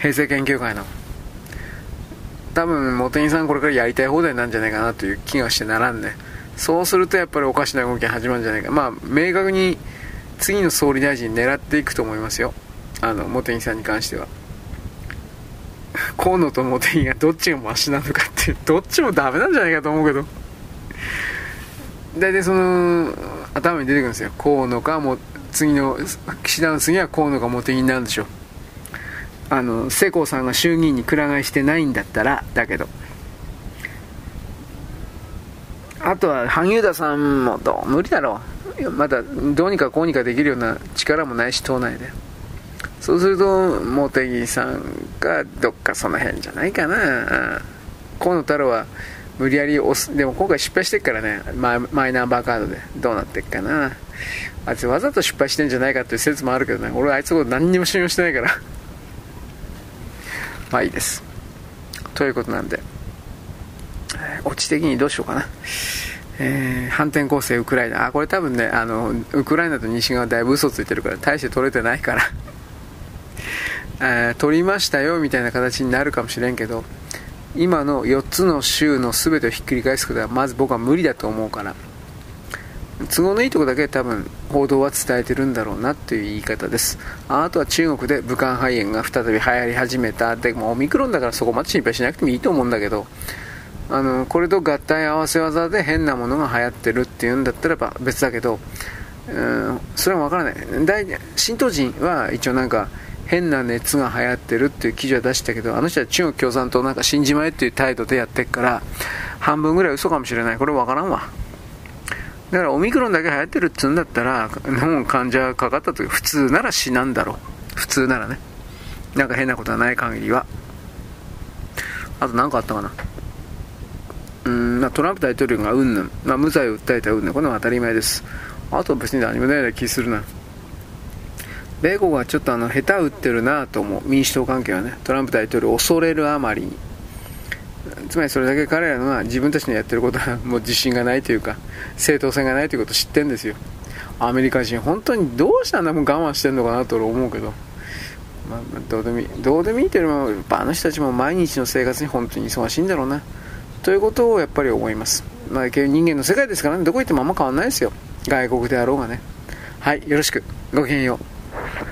平成研究会の。多分茂木さんこれからやりたい放題なんじゃないかなという気がしてならんねそうするとやっぱりおかしな動きが始まるんじゃないか。まあ明確に次の総理大臣狙っていくと思いますよ。あの茂木さんに関しては。河野と茂木がどっちがマシなのかってどっちもダメなんじゃないかと思うけど。大体その頭に出てくるんですよ。河野かも次の岸田の次は河野か茂木になるんでしょう。あの世耕さんが衆議院にくら替えしてないんだったらだけど。あとは萩生田さんもどう？無理だろう。まだどうにかこうにかできるような力もないし党内で。そうすると茂木さんがどっかその辺じゃないかな。河野太郎は無理やり押す。でも今回失敗してっからねマイナンバーカードで。どうなってっかな。あいつわざと失敗してんじゃないかっていう説もあるけどね。俺はあいつのこと何にも信用してないから。まあいいです。ということなんでオチ的にどうしようかな。えー、反転攻勢ウクライナ。あこれ多分ねあのウクライナと西側だいぶ嘘ついてるから大して取れてないから。え、取りましたよみたいな形になるかもしれんけど今の4つの州の全てをひっくり返すことはまず僕は無理だと思うから。都合のいいとこだけ多分報道は伝えてるんだろうなという言い方です。あとは中国で武漢肺炎が再び流行り始めた。でもオミクロンだからそこまで心配しなくてもいいと思うんだけどあのこれと合体合わせ技で変なものが流行ってるっていうんだったらば別だけど、うん、それは分からない。新東人は一応なんか変な熱が流行ってるっていう記事は出したけどあの人は中国共産党なんか信じまえっていう態度でやってっから半分ぐらい嘘かもしれない。これ分からんわ。だからオミクロンだけ流行ってるっつうんだったら日本患者かかった時普通なら死なんだろう。普通ならね。なんか変なことはない限りは。あと何かあったかな。うんま、トランプ大統領がうんぬん、まあ、無罪を訴えたうんぬん。これは当たり前です。あと別に何もないような気するな。米国はちょっとあの下手打ってるなと思う。民主党関係はね。トランプ大統領恐れるあまりに。つまりそれだけ彼らのは自分たちのやってることはもう自信がないというか正当性がないということを知ってるんですよ。アメリカ人本当にどうしてあんなもん我慢してるのかなと思うけど。まあ、どうでもいい。どうでもいいっていうのはあの人たちも毎日の生活に本当に忙しいんだろうな。ということをやっぱり思います、まあ、人間の世界ですからね。どこ行ってもあんま変わんないですよ。外国であろうがね。はい。よろしく。ごきげんよう。